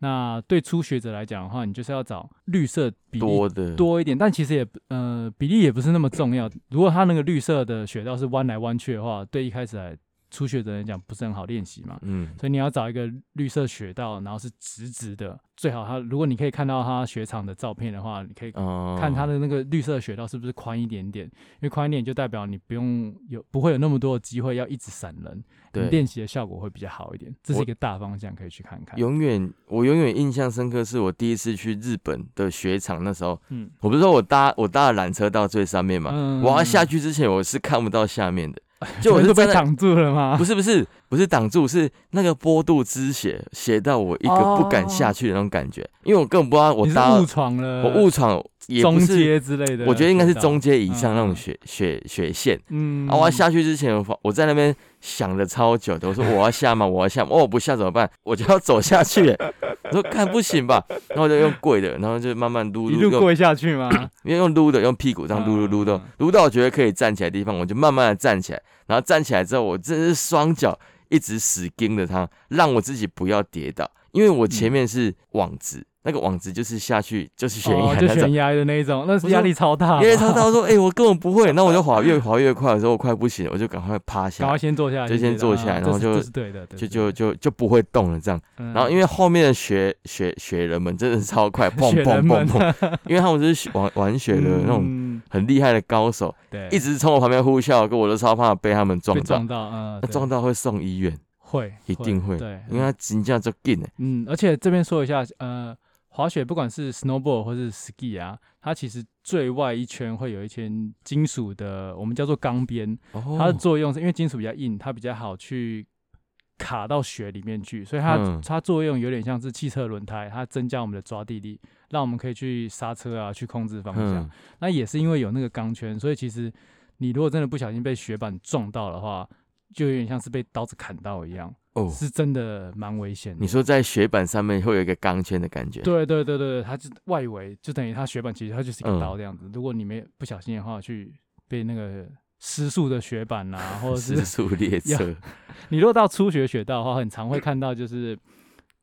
[SPEAKER 1] 那对初学者来讲的话，你就是要找绿色比例
[SPEAKER 2] 多的
[SPEAKER 1] 多一点，但其实也不呃比例也不是那么重要。如果它那个绿色的雪道是弯来弯去的话，对一开始来初学者来讲不是很好练习嘛。
[SPEAKER 2] 嗯，
[SPEAKER 1] 所以你要找一个绿色雪道，然后是直直的，最好它如果你可以看到它雪场的照片的话，你可以
[SPEAKER 2] 哦，
[SPEAKER 1] 看它的那个绿色雪道是不是宽一点点，因为宽一点就代表你不用有不会有那么多的机会要一直闪人，
[SPEAKER 2] 对，
[SPEAKER 1] 练习的效果会比较好一点。这是一个大方向，可以去看看。
[SPEAKER 2] 永远我永远印象深刻，是我第一次去日本的雪场，那时候
[SPEAKER 1] 嗯，
[SPEAKER 2] 我不是说我搭我搭了缆车到最上面嘛，
[SPEAKER 1] 嗯
[SPEAKER 2] 我要下去之前我是看不到下面的，就我
[SPEAKER 1] 就是被挡住了吗？
[SPEAKER 2] 不是不是不是挡住，是那个坡度之斜，斜到我一个不敢下去的那种感觉，因为我根本不知道我搭
[SPEAKER 1] 误闯了，
[SPEAKER 2] 我误闯也不是，
[SPEAKER 1] 阶之类的，
[SPEAKER 2] 我觉得应该是中阶以上那种
[SPEAKER 1] 嗯
[SPEAKER 2] 雪雪雪线。
[SPEAKER 1] 嗯，
[SPEAKER 2] 啊！我要下去之前，我我在那边想了超久的。我说我要下吗？我要下吗？哦，我不下怎么办？我就要走下去。我说看不行吧，然后我就用跪的，然后就慢慢撸
[SPEAKER 1] 一
[SPEAKER 2] 撸，
[SPEAKER 1] 跪下去吗？
[SPEAKER 2] 因 为用撸的，用屁股这样撸撸撸到
[SPEAKER 1] 嗯
[SPEAKER 2] 撸到我觉得可以站起来的地方，我就慢慢的站起来。然后站起来之后，我真的是双脚一直死盯着它，让我自己不要跌倒，因为我前面是网子，那个网子就是下去就是悬
[SPEAKER 1] 哦
[SPEAKER 2] 崖那种
[SPEAKER 1] 就悬。崖的那一种，那是
[SPEAKER 2] 我说
[SPEAKER 1] 压力超大吧，
[SPEAKER 2] 因为超大，我说 哎、我根本不会，那我就滑越滑越快的时候，我快不行了，我就赶快趴下
[SPEAKER 1] 赶快
[SPEAKER 2] 来，
[SPEAKER 1] 先坐下来，
[SPEAKER 2] 就先坐下来
[SPEAKER 1] 嗯
[SPEAKER 2] 然后就就
[SPEAKER 1] 对
[SPEAKER 2] 就就就不会动了这样。
[SPEAKER 1] 嗯
[SPEAKER 2] 然后因为后面的雪雪雪人们真的是超快，砰砰砰砰，因为他们是雪玩玩雪的那种
[SPEAKER 1] 嗯
[SPEAKER 2] 很厉害的高手，
[SPEAKER 1] 对，
[SPEAKER 2] 一直从我旁边呼啸而过，我都超怕被他们撞到
[SPEAKER 1] 被撞，到，嗯，
[SPEAKER 2] 那
[SPEAKER 1] 对
[SPEAKER 2] 撞到会送医院，
[SPEAKER 1] 会
[SPEAKER 2] 一定会，
[SPEAKER 1] 对，
[SPEAKER 2] 因为他金价就劲哎，
[SPEAKER 1] 嗯，而且这边说一下，呃，滑雪不管是 snowboard 或是 ski 啊，它其实最外一圈会有一圈金属的，我们叫做钢边，它的
[SPEAKER 2] 哦，
[SPEAKER 1] 作用是因为金属比较硬，它比较好去卡到雪里面去，所以它、
[SPEAKER 2] 嗯
[SPEAKER 1] 它作用有点像是汽车轮胎，它增加我们的抓地力，让我们可以去刹车啊，去控制方向。
[SPEAKER 2] 嗯，
[SPEAKER 1] 那也是因为有那个钢圈，所以其实你如果真的不小心被雪板撞到的话，就有点像是被刀子砍到一样，
[SPEAKER 2] 哦，
[SPEAKER 1] 是真的蛮危险的。
[SPEAKER 2] 你说在雪板上面会有一个钢圈的感觉，
[SPEAKER 1] 对对对对，它就外围就等于它雪板，其实它就是一个
[SPEAKER 2] 嗯
[SPEAKER 1] 刀这样子。如果你没不小心的话，去被那个失速的雪板啊，或者是失
[SPEAKER 2] 速列车，
[SPEAKER 1] 你如果到初学雪道的话，很常会看到就是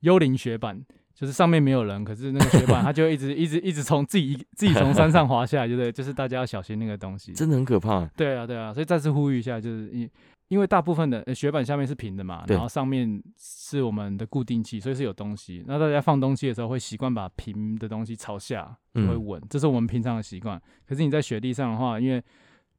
[SPEAKER 1] 幽灵雪板，就是上面没有人，可是那个雪板 它就一直一直一直从自己自己从山上滑下来，对不对？就是大家要小心那个东西。
[SPEAKER 2] 真的很可怕。
[SPEAKER 1] 对啊，对啊，所以再次呼吁一下，就是因因为大部分的呃雪板下面是平的嘛，然后上面是我们的固定器，所以是有东西。那大家放东西的时候会习惯把平的东西朝下，就会
[SPEAKER 2] 嗯
[SPEAKER 1] 稳，这是我们平常的习惯。可是你在雪地上的话，因为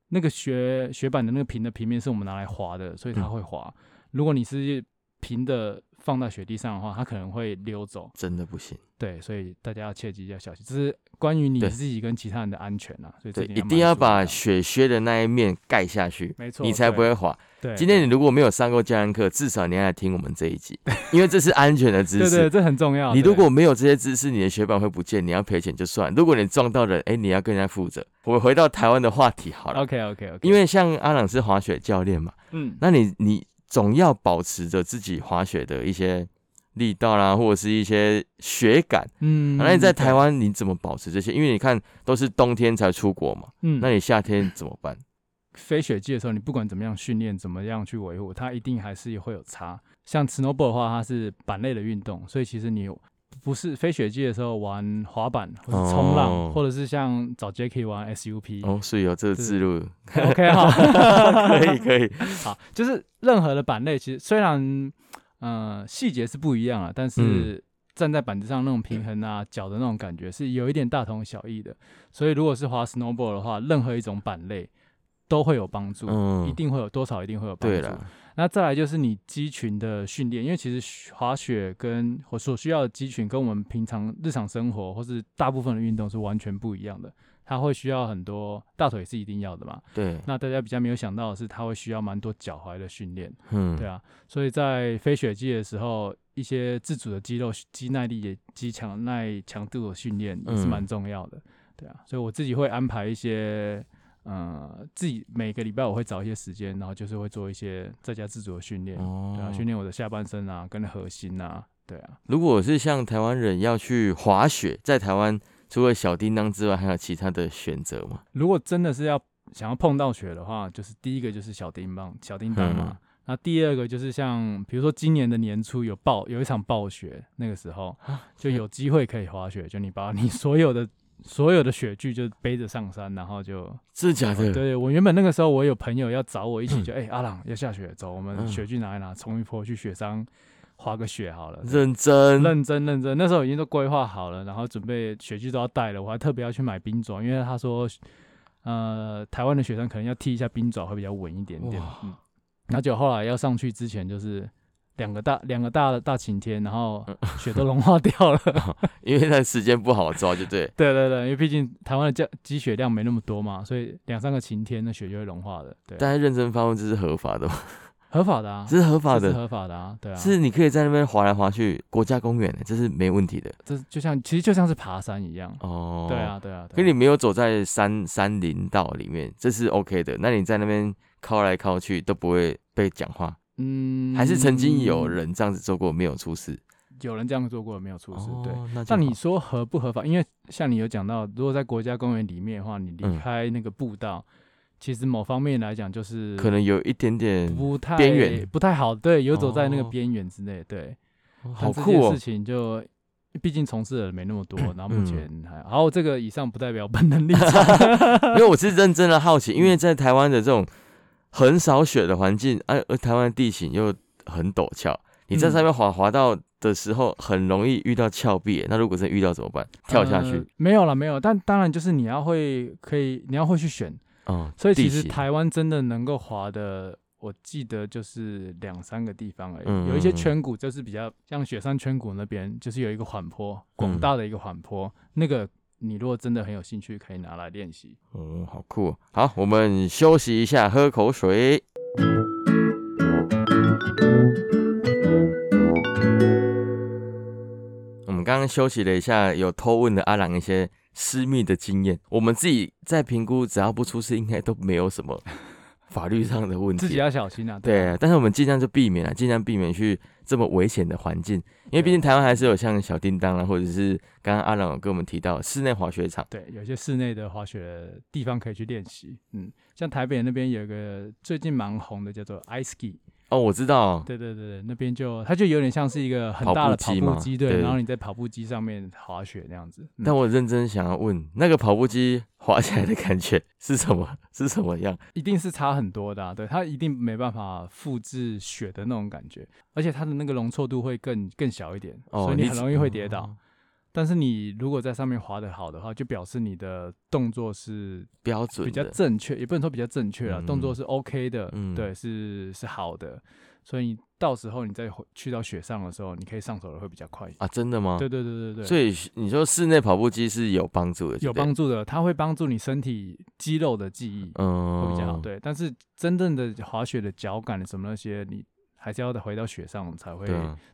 [SPEAKER 1] 那个雪雪板的那个平的平面是我们拿来滑的，所以它
[SPEAKER 2] 嗯
[SPEAKER 1] 会滑。如果你是平的放在雪地上的话，它可能会溜走。
[SPEAKER 2] 真的不行，
[SPEAKER 1] 对，所以大家要切记要小心，这是关于你
[SPEAKER 2] 对
[SPEAKER 1] 自己跟其他人的安全啊。所以
[SPEAKER 2] 一定要把雪靴的那一面盖下去，
[SPEAKER 1] 没错，
[SPEAKER 2] 你才不会滑。
[SPEAKER 1] 对。
[SPEAKER 2] 今天你如果没有上过教练课，至少你要来听我们这一集，因为这是安全的知
[SPEAKER 1] 对对，
[SPEAKER 2] 识。
[SPEAKER 1] 这很重要。
[SPEAKER 2] 你如果没有这些知识，你的雪板会不见，你要赔钱就算。如果你撞到人，哎、你要跟人家负责。我回到台湾的话题好了
[SPEAKER 1] ，OK OK OK，
[SPEAKER 2] 因为像阿朗是滑雪教练嘛，
[SPEAKER 1] 嗯，
[SPEAKER 2] 那你你总要保持着自己滑雪的一些力道啦，或者是一些雪感。
[SPEAKER 1] 嗯，
[SPEAKER 2] 那你在台，湾你怎么保持这些？因为你看都是冬天才出国嘛，
[SPEAKER 1] 嗯，
[SPEAKER 2] 那你夏天怎么办？
[SPEAKER 1] 非雪季的时候，你不管怎么样训练，怎么样去维护，它一定还是会有差。像 snowboard 的话，它是板类的运动，所以其实你不是飞雪季的时候玩滑板或者冲浪，
[SPEAKER 2] 哦。
[SPEAKER 1] 或者是像找 Jacky 玩 SUP。
[SPEAKER 2] 哦，是有这个
[SPEAKER 1] 是
[SPEAKER 2] 自路
[SPEAKER 1] ，OK 好，
[SPEAKER 2] 可 以可以，
[SPEAKER 1] 好，就是任何的板类，其实虽然呃细节是不一样啊，但
[SPEAKER 2] 嗯。
[SPEAKER 1] 是站在板子上那种平衡啊，脚的那种感觉是有一点大同小异的。所以如果是滑 snowboard 的话，任何一种板类都会有帮助，
[SPEAKER 2] 嗯。
[SPEAKER 1] 一定会有多少一定会有帮助。那再来就是你肌群的训练，因为其实滑雪跟我所需要的肌群跟我们平常日常生活或是大部分的运动是完全不一样的。它会需要很多大腿是一定要的嘛，
[SPEAKER 2] 对，
[SPEAKER 1] 那大家比较没有想到的是，它会需要蛮多脚踝的训练，
[SPEAKER 2] 嗯，
[SPEAKER 1] 对啊，所以在飞雪季的时候，一些自主的肌肉、肌耐力也、肌强耐强度的训练也是
[SPEAKER 2] 嗯。
[SPEAKER 1] 蛮重要的，对啊，所以我自己会安排一些，呃，自己每个礼拜我会找一些时间，然后就是会做一些在家自主的训练，对啊，
[SPEAKER 2] 哦
[SPEAKER 1] 训练我的下半身啊，跟核心啊，对啊，
[SPEAKER 2] 如果是像台湾人要去滑雪，在台湾除了小叮当之外，还有其他的选择吗？
[SPEAKER 1] 如果真的是要想要碰到雪的话，就是第一个就是小叮当，小叮当嘛。
[SPEAKER 2] 嗯
[SPEAKER 1] 那第二个就是像，比如说今年的年初有暴有一场暴雪，那个时候
[SPEAKER 2] 啊
[SPEAKER 1] 就有机会可以滑雪，就你把你所有的所有的雪具就背着上山，然后就
[SPEAKER 2] 真的假的？
[SPEAKER 1] 对我原本那个时候我有朋友要找我一起，就哎、阿朗要下雪，走，我们
[SPEAKER 2] 嗯
[SPEAKER 1] 雪具拿一拿，冲一波去雪山滑个雪好了。
[SPEAKER 2] 认真，
[SPEAKER 1] 认真认真，那时候已经都规划好了，然后准备雪具都要带了，我还特别要去买冰爪，因为他说，呃，台湾的雪山可能要踢一下冰爪会比较稳一点点。嗯，然后就后来要上去之前，就是两个大两个大的大晴天，然后雪都融化掉了。
[SPEAKER 2] 因为那时间不好抓，就对。
[SPEAKER 1] 对对对，因为毕竟台湾的降积雪量没那么多嘛，所以两三个晴天那雪就会融化的。对，
[SPEAKER 2] 但是认真发问，这是合法的吗？
[SPEAKER 1] 合法的啊，
[SPEAKER 2] 这是合法的，
[SPEAKER 1] 合法的啊，对啊，
[SPEAKER 2] 是你可以在那边滑来滑去，国家公园的，这是没问题的。
[SPEAKER 1] 这就像其实就像是爬山一样。
[SPEAKER 2] 哦，
[SPEAKER 1] 对啊，。对啊，对啊
[SPEAKER 2] 可你没有走在山山林道里面，这是 OK 的。那你在那边靠来靠去都不会被讲话，
[SPEAKER 1] 嗯，
[SPEAKER 2] 还是曾经有人这样子做过，没有出事？
[SPEAKER 1] 有人这样做过没有出事？对。
[SPEAKER 2] 哦，那就
[SPEAKER 1] 但你
[SPEAKER 2] 好
[SPEAKER 1] 说合不合法？因为像你有讲到，如果在国家公园里面的话，你离
[SPEAKER 2] 嗯
[SPEAKER 1] 开那个步道，其实某方面来讲就是
[SPEAKER 2] 可能有一点点
[SPEAKER 1] 不太
[SPEAKER 2] 边缘
[SPEAKER 1] 不太好。对，游走在那个
[SPEAKER 2] 哦
[SPEAKER 1] 边缘之内。对，
[SPEAKER 2] 哦好酷哦
[SPEAKER 1] 事！情就。毕竟从事的人没那么多，然后目前还好。然后这个以上不代表本能立场。
[SPEAKER 2] 因为我是认真的好奇，因为在台湾的这种很少雪的环境，而、而台湾地形又很陡峭，你在
[SPEAKER 1] 嗯
[SPEAKER 2] 上面滑滑到的时候，很容易遇到峭壁耶。那如果真的遇到怎么办？跳下去
[SPEAKER 1] 呃？没有了，没有。但当然就是你要会可以，你要会去选。
[SPEAKER 2] 哦，
[SPEAKER 1] 所以其实台湾真的能够滑的，我记得就是两三个地方而已。
[SPEAKER 2] 嗯
[SPEAKER 1] 有一些圈谷就是比较像雪山圈谷那边，就是有一个缓坡，
[SPEAKER 2] 嗯
[SPEAKER 1] 广大的一个缓坡，那个你如果真的很有兴趣，可以拿来练习。
[SPEAKER 2] 哦，好酷哦！好，我们休息一下，喝口水。我们刚刚休息了一下，有偷问的阿郎一些私密的经验。我们自己在评估，只要不出事，应该都没有什么法律上的问题。
[SPEAKER 1] 自己要小心啊。
[SPEAKER 2] 对
[SPEAKER 1] 啊，
[SPEAKER 2] 但是我们尽量就避免啊，尽量避免去这么危险的环境，因为毕竟台湾还是有像小叮当啊，或者是刚刚阿朗有跟我们提到室内滑雪场。
[SPEAKER 1] 对，有一些室内的滑雪地方可以去练习。嗯，像台北那边有一个最近蛮红的，叫做 Ice Ski。
[SPEAKER 2] 哦，我知道，
[SPEAKER 1] 对对对对，那边就它就有点像是一个很大的跑
[SPEAKER 2] 步机
[SPEAKER 1] 对，
[SPEAKER 2] 对
[SPEAKER 1] 然后你在跑步机上面滑雪那样子。嗯
[SPEAKER 2] 但我认真想要问，那个跑步机滑起来的感觉是什么？是什么样？
[SPEAKER 1] 一定是差很多的、啊，对，它一定没办法复制雪的那种感觉，而且它的那个容错度会更更小一点，
[SPEAKER 2] 哦，
[SPEAKER 1] 所以你很容易会跌倒。
[SPEAKER 2] 哦
[SPEAKER 1] 但是你如果在上面滑的好的话，就表示你的动作是
[SPEAKER 2] 标准
[SPEAKER 1] 比较。正确，也不能说比较正确啊，
[SPEAKER 2] 嗯
[SPEAKER 1] 动作是 OK 的，
[SPEAKER 2] 嗯
[SPEAKER 1] 对，是是好的，所以你到时候你再回去到雪上的时候，你可以上手的会比较快。
[SPEAKER 2] 啊，真的吗？
[SPEAKER 1] 对对对对对，
[SPEAKER 2] 所以你说室内跑步机是有帮助的，
[SPEAKER 1] 有帮助的，它会帮助你身体肌肉的记忆。
[SPEAKER 2] 嗯，
[SPEAKER 1] 会比较好。对，但是真正的滑雪的脚感什么那些，你还是要回到雪上才会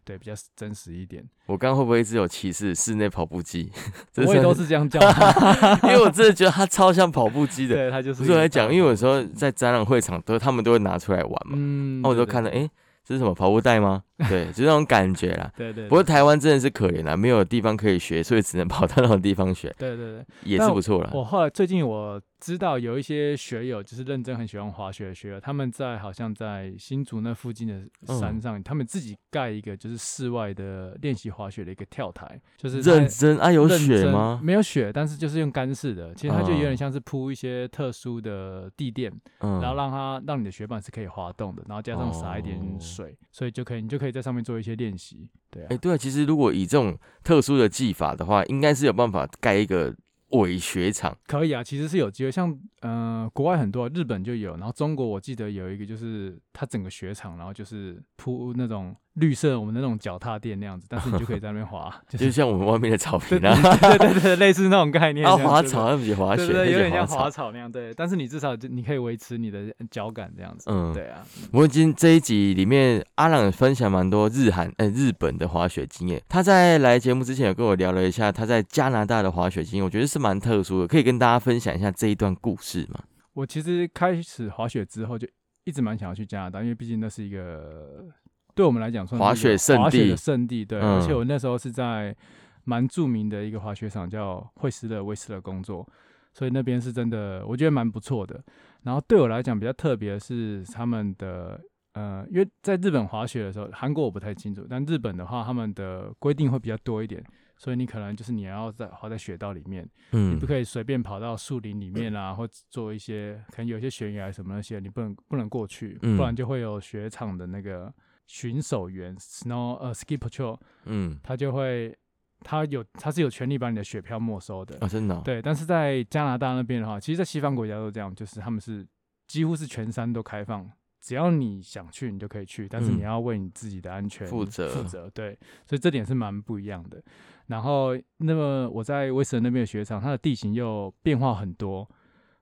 [SPEAKER 2] 对
[SPEAKER 1] 比较真实一点。
[SPEAKER 2] 我刚刚会不会一直有歧视室内跑步机？这
[SPEAKER 1] 我也都是这样叫，
[SPEAKER 2] 因为我真的觉得它超像跑步机的。
[SPEAKER 1] 对，它就是
[SPEAKER 2] 不是我在讲，因为有时
[SPEAKER 1] 候，
[SPEAKER 2] 在展览会场都他们都会拿出来玩嘛，
[SPEAKER 1] 嗯，
[SPEAKER 2] 那我就看到，哎，这是什么跑步带吗？对，就是那种感觉啦。
[SPEAKER 1] 对对，对。
[SPEAKER 2] 不过台湾真的是可怜啦，没有地方可以学，所以只能跑到那种地方学，
[SPEAKER 1] 对对对，
[SPEAKER 2] 也是不错啦。
[SPEAKER 1] 我后来最近我知道有一些学友，就是认真很喜欢滑雪的学友，他们在好像在新竹那附近的
[SPEAKER 2] 嗯。
[SPEAKER 1] 山上，他们自己盖一个就是室外的练习滑雪的一个跳台，就是
[SPEAKER 2] 认真？啊，有雪吗？
[SPEAKER 1] 没有雪，但是就是用干式的，其实它就有点
[SPEAKER 2] 嗯
[SPEAKER 1] 像是铺一些特殊的地垫，
[SPEAKER 2] 嗯，
[SPEAKER 1] 然后让它让你的雪板是可以滑动的，然后加上撒一点
[SPEAKER 2] 哦。
[SPEAKER 1] 水，所以就可以你就可以在上面做一些练习。对啊，
[SPEAKER 2] 哎、对啊，其实如果以这种特殊的技法的话，应该是有办法盖一个伪雪场。
[SPEAKER 1] 可以啊，其实是有机会。像呃，国外很多，日本就有，然后中国我记得有一个，就是它整个雪场，然后就是铺那种绿色我们那种脚踏垫那样子，但是你就可以在那边滑，就
[SPEAKER 2] 就是像我们外面的草坪啊，
[SPEAKER 1] 对对对对，类似那种概念。
[SPEAKER 2] 啊，滑草，那不是滑雪，
[SPEAKER 1] 对对对，有
[SPEAKER 2] 那
[SPEAKER 1] 点像滑
[SPEAKER 2] 草。
[SPEAKER 1] 那样，对。但是你至少就你可以维持你的脚感这样子，
[SPEAKER 2] 嗯
[SPEAKER 1] 对啊。
[SPEAKER 2] 我们今这一集里面，阿朗分享蛮多日韩呃日本的滑雪经验。他在来节目之前有跟我聊了一下他在加拿大的滑雪经验，我觉得是蛮特殊的，可以跟大家分享一下这一段故事吗？
[SPEAKER 1] 我其实开始滑雪之后，就一直蛮想要去加拿大，因为毕竟那是一个对我们来讲算是
[SPEAKER 2] 滑雪圣地
[SPEAKER 1] 滑雪的圣地。对，
[SPEAKER 2] 嗯
[SPEAKER 1] 而且我那时候是在蛮著名的一个滑雪场叫惠斯勒威斯勒工作，所以那边是真的我觉得蛮不错的。然后对我来讲比较特别的是他们的。呃，因为在日本滑雪的时候，韩国我不太清楚，但日本的话，他们的规定会比较多一点。所以你可能就是你要在滑在雪道里面，
[SPEAKER 2] 嗯
[SPEAKER 1] 你不可以随便跑到树林里面啊，或做一些可能有一些悬崖什么那些，你不能不能过去，
[SPEAKER 2] 嗯
[SPEAKER 1] 不然就会有雪场的那个巡守员 snow 呃 ski patrol，
[SPEAKER 2] 嗯，
[SPEAKER 1] 他就会他有他是有权利把你的雪票没收的。
[SPEAKER 2] 哦，真的、哦，
[SPEAKER 1] 对，但是在加拿大那边的话，其实，在西方国家都这样，就是他们是几乎是全山都开放，只要你想去，你就可以去，但是
[SPEAKER 2] 嗯
[SPEAKER 1] 你要为你自己的安全
[SPEAKER 2] 负责
[SPEAKER 1] 负责。对，所以这点是蛮不一样的。然后，那么我在威斯勒那边的雪场，它的地形又变化很多，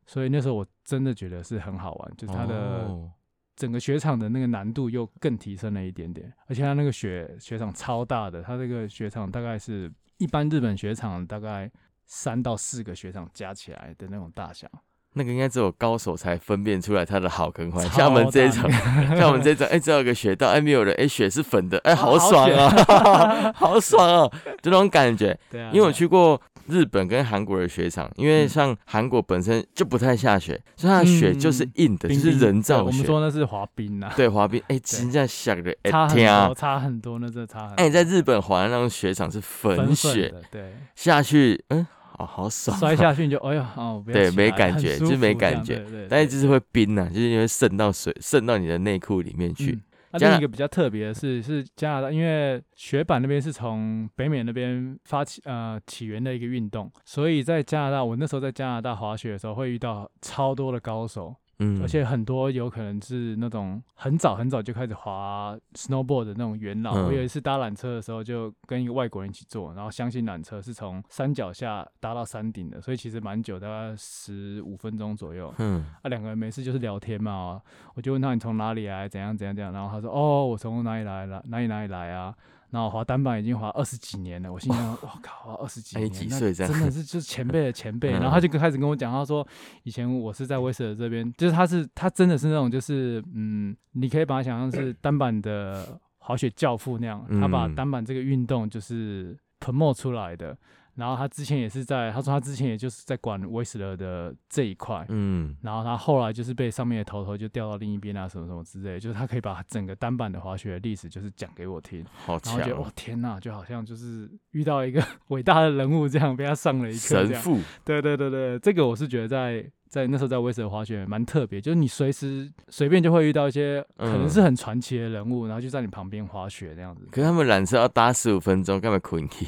[SPEAKER 1] 所以那时候我真的觉得是很好玩，就是它的
[SPEAKER 2] 哦
[SPEAKER 1] 整个雪场的那个难度又更提升了一点点，而且它那个雪雪场超大的，它这个雪场大概是一般日本雪场大概三到四个雪场加起来的那种大小，
[SPEAKER 2] 那个应该只有高手才分辨出来它的好跟坏，像我们这一
[SPEAKER 1] 大
[SPEAKER 2] 种，像我们这种，哎、只有个雪道，哎，没有人，哎，雪是粉的，哎，好
[SPEAKER 1] 好
[SPEAKER 2] 爽啊，好爽啊，就那种感觉。
[SPEAKER 1] 对啊，
[SPEAKER 2] 因为我去过日本跟韩国的雪场，因为
[SPEAKER 1] 嗯
[SPEAKER 2] 像韩国本身就不太下雪，所以它的雪就是硬的，就是
[SPEAKER 1] 人造雪我们。说那是滑冰啊、
[SPEAKER 2] 对，滑冰，哎，真的想的，哎
[SPEAKER 1] 差很
[SPEAKER 2] 天啊
[SPEAKER 1] 多，！差很多，那真的差很多。
[SPEAKER 2] 哎，你在日本滑的那种雪场是粉
[SPEAKER 1] 粉
[SPEAKER 2] 雪，
[SPEAKER 1] 的，对，
[SPEAKER 2] 下去，嗯，好好爽啊，
[SPEAKER 1] 摔下去你就哎呀，哦，
[SPEAKER 2] 对没感觉就是没感觉。
[SPEAKER 1] 对
[SPEAKER 2] 但是就是会冰呐、就是因为渗到水，渗到你的内裤里面去。
[SPEAKER 1] 嗯那、另一个比较特别的是，是加拿大，因为雪板那边是从北美那边发起呃起源的一个运动，所以在加拿大，我那时候在加拿大滑雪的时候，会遇到超多的高手，
[SPEAKER 2] 嗯，
[SPEAKER 1] 而且很多有可能是那种很早很早就开始滑 snowboard 的那种元老。
[SPEAKER 2] 嗯
[SPEAKER 1] 我有一次搭缆车的时候，就跟一个外国人一起坐，然后相信缆车是从山脚下搭到山顶的，所以其实蛮久，大概十五分钟左右。
[SPEAKER 2] 嗯，
[SPEAKER 1] 啊，两个人没事就是聊天嘛，我就问他你从哪里来，怎样怎样怎样，然后他说哦，我从哪里来了，哪里哪里来啊，然后滑单板已经滑二十几年了，我心想，哇靠，滑二十几年，那
[SPEAKER 2] 几岁
[SPEAKER 1] 真的是就是前辈的前辈。
[SPEAKER 2] 嗯
[SPEAKER 1] 然后他就开始跟我讲，他说以前我是在威斯勒这边，就是他是他真的是那种就是嗯，你可以把他想象是单板的滑雪教父那样，他把
[SPEAKER 2] 嗯
[SPEAKER 1] 单板这个运动就是 promote 出来的。然后他之前也是在，他说他之前也就是在管威斯勒的这一块，
[SPEAKER 2] 嗯，
[SPEAKER 1] 然后他后来就是被上面的头头就调到另一边啊，什么什么之类的，就是他可以把整个单板的滑雪的历史就是讲给我听，
[SPEAKER 2] 好强
[SPEAKER 1] 然后觉得天呐，就好像就是遇到一个 伟大的人物这样，被他上了一课。
[SPEAKER 2] 神父，
[SPEAKER 1] 对对对对，这个我是觉得在在那时候在威斯勒滑雪蛮特别，就是你随时随便就会遇到一些可能
[SPEAKER 2] 嗯
[SPEAKER 1] 是很传奇的人物，然后就在你旁边滑雪那样子。
[SPEAKER 2] 可是他们缆车要搭十五分钟，干嘛困去？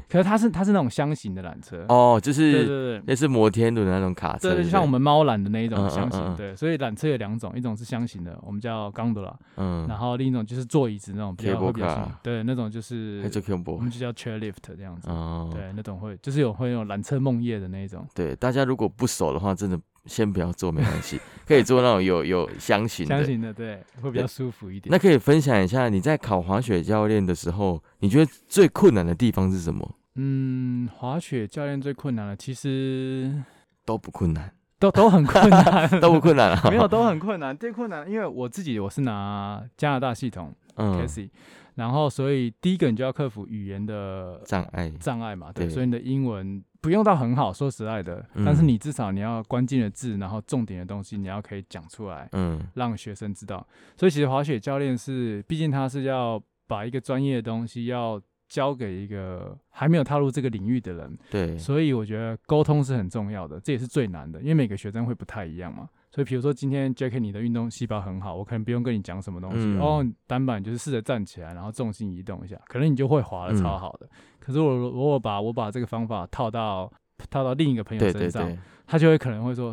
[SPEAKER 1] 可是它是它是那种箱型的缆车，
[SPEAKER 2] 哦，就
[SPEAKER 1] 对对
[SPEAKER 2] 是
[SPEAKER 1] 对。
[SPEAKER 2] 类似摩天轮的那种卡车，
[SPEAKER 1] 对，
[SPEAKER 2] 对
[SPEAKER 1] 就像我们猫缆的那一种箱型，
[SPEAKER 2] 嗯嗯。
[SPEAKER 1] 对，所以缆车有两种，一种是箱型的，我们叫 gondola，
[SPEAKER 2] 嗯，
[SPEAKER 1] 然后另一种就是坐椅子那种比较
[SPEAKER 2] Cable
[SPEAKER 1] 会比较对，那种就是我们就叫 chair lift 这样子，
[SPEAKER 2] 哦，
[SPEAKER 1] 对，那种会就是有会有缆车梦夜的那一种，
[SPEAKER 2] 对，大家如果不熟的话，真的先不要做，没关系，可以做那种有有箱型的。
[SPEAKER 1] 箱型的，对，会比较舒服一点。
[SPEAKER 2] 那可以分享一下你在考滑雪教练的时候，你觉得最困难的地方是什么？
[SPEAKER 1] 嗯，滑雪教练最困难的其实
[SPEAKER 2] 都不困难，
[SPEAKER 1] 都都很困难，
[SPEAKER 2] 都不困难啊。
[SPEAKER 1] 没有都很困难。最困难，因为我自己我是拿加拿大系统
[SPEAKER 2] 嗯
[SPEAKER 1] c a s i 然后所以第一个你就要克服语言的
[SPEAKER 2] 障碍，
[SPEAKER 1] 障碍嘛，对，
[SPEAKER 2] 对。
[SPEAKER 1] 所以你的英文不用到很好，说实在的，但是
[SPEAKER 2] 嗯
[SPEAKER 1] 你至少你要关键的字，然后重点的东西你要可以讲出来，
[SPEAKER 2] 嗯。
[SPEAKER 1] 让学生知道。所以其实滑雪教练是，毕竟他是要把一个专业的东西要交给一个还没有踏入这个领域的人，
[SPEAKER 2] 对，
[SPEAKER 1] 所以我觉得沟通是很重要的，这也是最难的，因为每个学生会不太一样嘛。所以比如说今天 Jack 你的运动细胞很好，我可能不用跟你讲什么东西，
[SPEAKER 2] 嗯
[SPEAKER 1] 哦，单板就是试着站起来，然后重心移动一下，可能你就会滑的
[SPEAKER 2] 嗯
[SPEAKER 1] 超好的。可是我如果把我把这个方法套到套到另一个朋友身上，他就会可能会说：“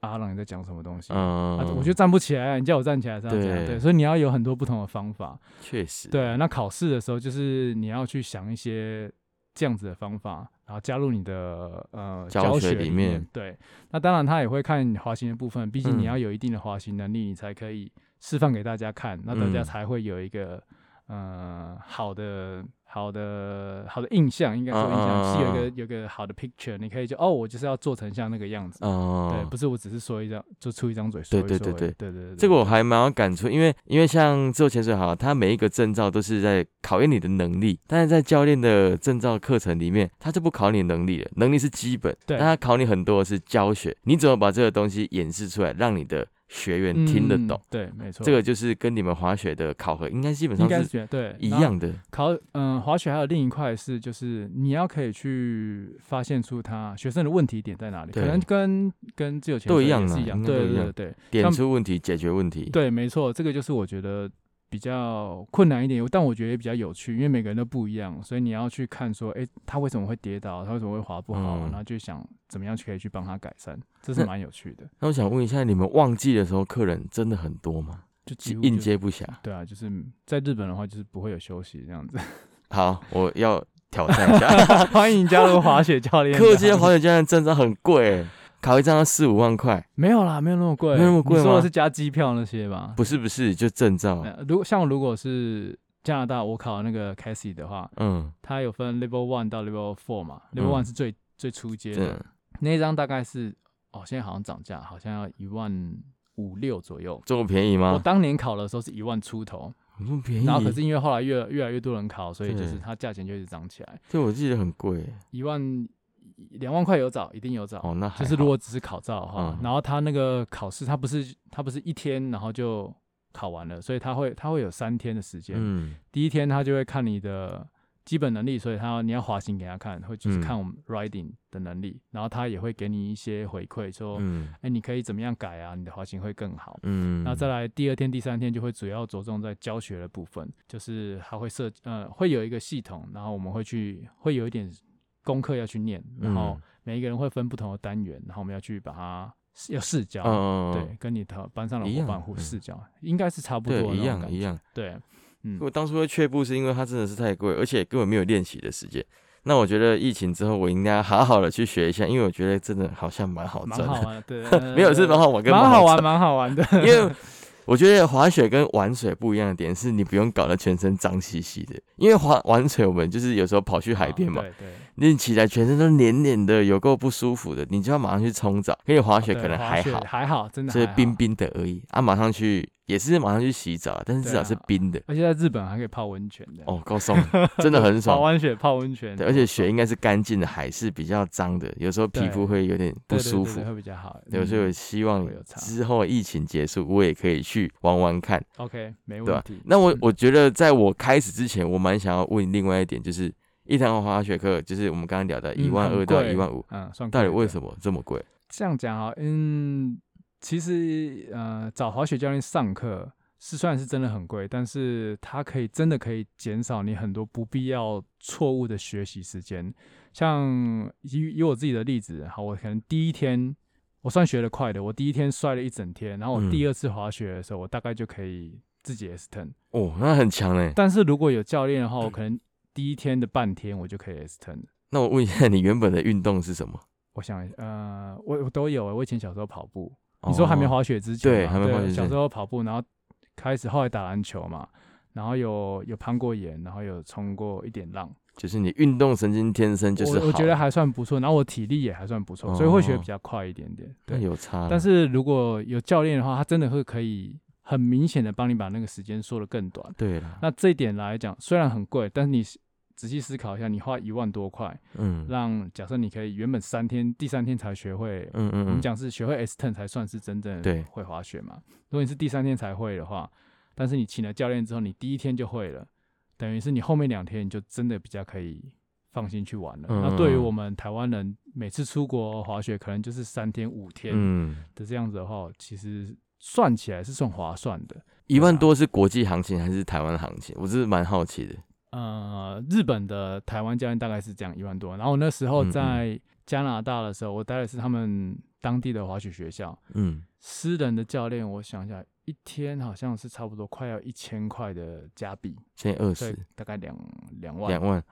[SPEAKER 1] 啊阿朗你在讲什么东西？”
[SPEAKER 2] 嗯，
[SPEAKER 1] 啊，我就站不起来啊，你叫我站起来这样
[SPEAKER 2] 对
[SPEAKER 1] 对，所以你要有很多不同的方法。
[SPEAKER 2] 确实，
[SPEAKER 1] 对，那考试的时候就是你要去想一些这样子的方法，然后加入你的呃
[SPEAKER 2] 教
[SPEAKER 1] 教学
[SPEAKER 2] 学里面
[SPEAKER 1] 对，那当然他也会看你滑行的部分，毕竟你
[SPEAKER 2] 嗯
[SPEAKER 1] 要有一定的滑行能力，你才可以示范给大家看，那大家
[SPEAKER 2] 嗯
[SPEAKER 1] 才会有一个呃好的。好的，好的印象，应该说印象、是有一
[SPEAKER 2] 嗯。
[SPEAKER 1] 个有个好的 picture，你可以就哦，我就是要做成像那个样子，
[SPEAKER 2] 哦，
[SPEAKER 1] 对，不是我只是说一张，就出一张嘴说一说而已，
[SPEAKER 2] 对对对。
[SPEAKER 1] 对对对，
[SPEAKER 2] 这个我还蛮有感触，因为因为像自由潜水好，它每一个证照都是在考验你的能力，但是在教练的证照课程里面，他就不考你能力了，能力是基本，
[SPEAKER 1] 对
[SPEAKER 2] 但他考你很多的是教学，你怎么把这个东西演示出来，让你的学员听得懂。
[SPEAKER 1] 嗯对，没错，
[SPEAKER 2] 这个就是跟你们滑雪的考核应该基本上
[SPEAKER 1] 是对
[SPEAKER 2] 一样的。
[SPEAKER 1] 考嗯，滑雪还有另一块是，就是你要可以去发现出他学生的问题点在哪里，可能跟跟自由潜
[SPEAKER 2] 都一样啊
[SPEAKER 1] 水也是一样，对对对
[SPEAKER 2] 点出问题，解决问题。
[SPEAKER 1] 对，没错，这个就是我觉得比较困难一点，但我觉得也比较有趣，因为每个人都不一样，所以你要去看说，哎，他为什么会跌倒，他为什么会滑不好，
[SPEAKER 2] 嗯
[SPEAKER 1] 然后就想怎么样去可以去帮他改善，这是
[SPEAKER 2] 那
[SPEAKER 1] 蛮有趣的，
[SPEAKER 2] 那我想问一下，你们旺季的时候客人真的很多吗？
[SPEAKER 1] 就几乎
[SPEAKER 2] 应接不暇。
[SPEAKER 1] 对啊，就是在日本的话，就是不会有休息这样子。
[SPEAKER 2] 好，我要挑战一下。
[SPEAKER 1] 欢迎加入滑雪教练。
[SPEAKER 2] 客界滑雪教练真的很贵欸，考一张要四五万块。
[SPEAKER 1] 没有啦，没有那么贵，
[SPEAKER 2] 没有那么贵吗
[SPEAKER 1] 你说的是加机票那些吧？
[SPEAKER 2] 不是不是，就证照。
[SPEAKER 1] 呃，如果像如果是加拿大，我考那个 c a s i e 的话，
[SPEAKER 2] 嗯，
[SPEAKER 1] 它有分 Level One 到 Level Four 嘛，Level
[SPEAKER 2] 嗯
[SPEAKER 1] One 是最最初阶
[SPEAKER 2] 这
[SPEAKER 1] 的，那一张大概是哦，现在好像涨价，好像要一万五六左右。
[SPEAKER 2] 这么便宜
[SPEAKER 1] 我
[SPEAKER 2] 吗？
[SPEAKER 1] 当年考的时候是一万出头，
[SPEAKER 2] 这么便宜。
[SPEAKER 1] 然后可是因为后来越越来越多人考，所以就
[SPEAKER 2] 对
[SPEAKER 1] 是它价钱就一直涨起来，
[SPEAKER 2] 这我记得很贵欸。
[SPEAKER 1] 一万两万块有找，一定有找。
[SPEAKER 2] 哦，那
[SPEAKER 1] 就是如果只是考照哈，
[SPEAKER 2] 嗯
[SPEAKER 1] 然后他那个考试，他不是他不是一天然后就考完了，所以他会他会有三天的时间。
[SPEAKER 2] 嗯
[SPEAKER 1] 第一天他就会看你的基本能力，所以他你要滑行给他看，会就是
[SPEAKER 2] 嗯
[SPEAKER 1] 看我们 riding 的能力，然后他也会给你一些回馈，说，哎、
[SPEAKER 2] 嗯
[SPEAKER 1] 你可以怎么样改啊，你的滑行会更好。
[SPEAKER 2] 嗯，
[SPEAKER 1] 然后再来第二天、第三天就会主要着重在教学的部分，就是他会设呃会有一个系统，然后我们会去会有一点功课要去念，然后
[SPEAKER 2] 嗯
[SPEAKER 1] 每一个人会分不同的单元，然后我们要去把它要试教，
[SPEAKER 2] 嗯，
[SPEAKER 1] 对，跟你的班上的伙伴互
[SPEAKER 2] 嗯
[SPEAKER 1] 试教，应该是差不
[SPEAKER 2] 对
[SPEAKER 1] 多，
[SPEAKER 2] 一样一，样。
[SPEAKER 1] 对，嗯，
[SPEAKER 2] 我当初会却步是因为它真的是太贵，而且根本没有练习的时间。那我觉得疫情之后，我应该好好的去学一下，因为我觉得真的好像蛮好。
[SPEAKER 1] 蛮好玩的，对，
[SPEAKER 2] 没有是蛮好玩，跟
[SPEAKER 1] 蛮好玩，蛮好玩的，
[SPEAKER 2] 因为我觉得滑雪跟玩水不一样的点是，你不用搞得全身脏兮兮的。因为滑玩水，我们就是有时候跑去海边嘛，
[SPEAKER 1] 对对，
[SPEAKER 2] 你起来全身都黏黏的，有够不舒服的，你就要马上去冲澡。因为滑雪可能还好，
[SPEAKER 1] 还好，真的还好
[SPEAKER 2] 就是冰，冰的而已啊，马上去也是马上去洗澡，但是至少是冰的。
[SPEAKER 1] 而且在日本还可以泡温泉的，
[SPEAKER 2] 哦，够爽，真的很
[SPEAKER 1] 滑
[SPEAKER 2] 爽。
[SPEAKER 1] 完雪泡温泉，
[SPEAKER 2] 对，而且雪应该是干净的，海是比较脏的，有时候皮肤会有点不舒服。
[SPEAKER 1] 会比较好，
[SPEAKER 2] 对，所以我
[SPEAKER 1] 嗯
[SPEAKER 2] 希望之后疫情结束，我也可以去玩玩看。
[SPEAKER 1] OK 没问题。
[SPEAKER 2] 那我
[SPEAKER 1] 嗯
[SPEAKER 2] 我觉得，在我开始之前，我蛮想要问另外一点，就是一堂滑雪课，就是我们刚刚聊的一万二到
[SPEAKER 1] 贵
[SPEAKER 2] 一万五，
[SPEAKER 1] 嗯，算
[SPEAKER 2] 到底为什么这么贵？
[SPEAKER 1] 这样讲啊？嗯，其实呃，找滑雪教练上课是虽然是真的很贵，但是它可以真的可以减少你很多不必要错误的学习时间。像以以我自己的例子，好，我可能第一天我算学得快的，我第一天摔了一整天，然后我
[SPEAKER 2] 嗯
[SPEAKER 1] 第二次滑雪的时候，我大概就可以自己 S turn。
[SPEAKER 2] 哦，那很强嘞。
[SPEAKER 1] 但是如果有教练的话，我可能第一天的半天我就可以 S turn。
[SPEAKER 2] 那我问一下，你原本的运动是什么？
[SPEAKER 1] 我想一下，呃，我我都有欸，我以前小时候跑步，你说还没
[SPEAKER 2] 哦
[SPEAKER 1] 滑雪之前，
[SPEAKER 2] 对还没滑雪
[SPEAKER 1] 小时候跑步，然后开始后来打篮球嘛，然后有有攀过岩，然后有冲过一点浪，
[SPEAKER 2] 就是你运动神经天生就是好，
[SPEAKER 1] 我我觉得还算不错，然后我体力也还算不错，所以会学
[SPEAKER 2] 哦
[SPEAKER 1] 比较快一点点。对，
[SPEAKER 2] 有差。
[SPEAKER 1] 但是如果有教练的话，他真的会可以很明显的帮你把那个时间缩得更短。
[SPEAKER 2] 对了，
[SPEAKER 1] 那这一点来讲，虽然很贵，但是你仔细思考一下，你花一万多块，
[SPEAKER 2] 嗯
[SPEAKER 1] 让假设你可以原本三天，第三天才学会
[SPEAKER 2] 嗯嗯嗯，
[SPEAKER 1] 我们讲是学会 S turn 才算是真正
[SPEAKER 2] 对
[SPEAKER 1] 会滑雪嘛。如果你是第三天才会的话，但是你请了教练之后，你第一天就会了，等于是你后面两天你就真的比较可以放心去玩了。
[SPEAKER 2] 嗯
[SPEAKER 1] 那对于我们台湾人，每次出国滑雪可能就是三天五天
[SPEAKER 2] 嗯，
[SPEAKER 1] 的这样子的话，其实算起来是算划算的。
[SPEAKER 2] 一万多是国际行情还是台湾行情？我是蛮好奇的。
[SPEAKER 1] 呃，日本的台湾教练大概是这样一万多，然后我那时候在加拿大的时候，我待的是他们当地的滑雪学校，
[SPEAKER 2] 嗯，
[SPEAKER 1] 私人的教练，我想一下，一天好像是差不多快要一千块的加币，
[SPEAKER 2] 现在二十
[SPEAKER 1] 大概两两万，
[SPEAKER 2] 两万，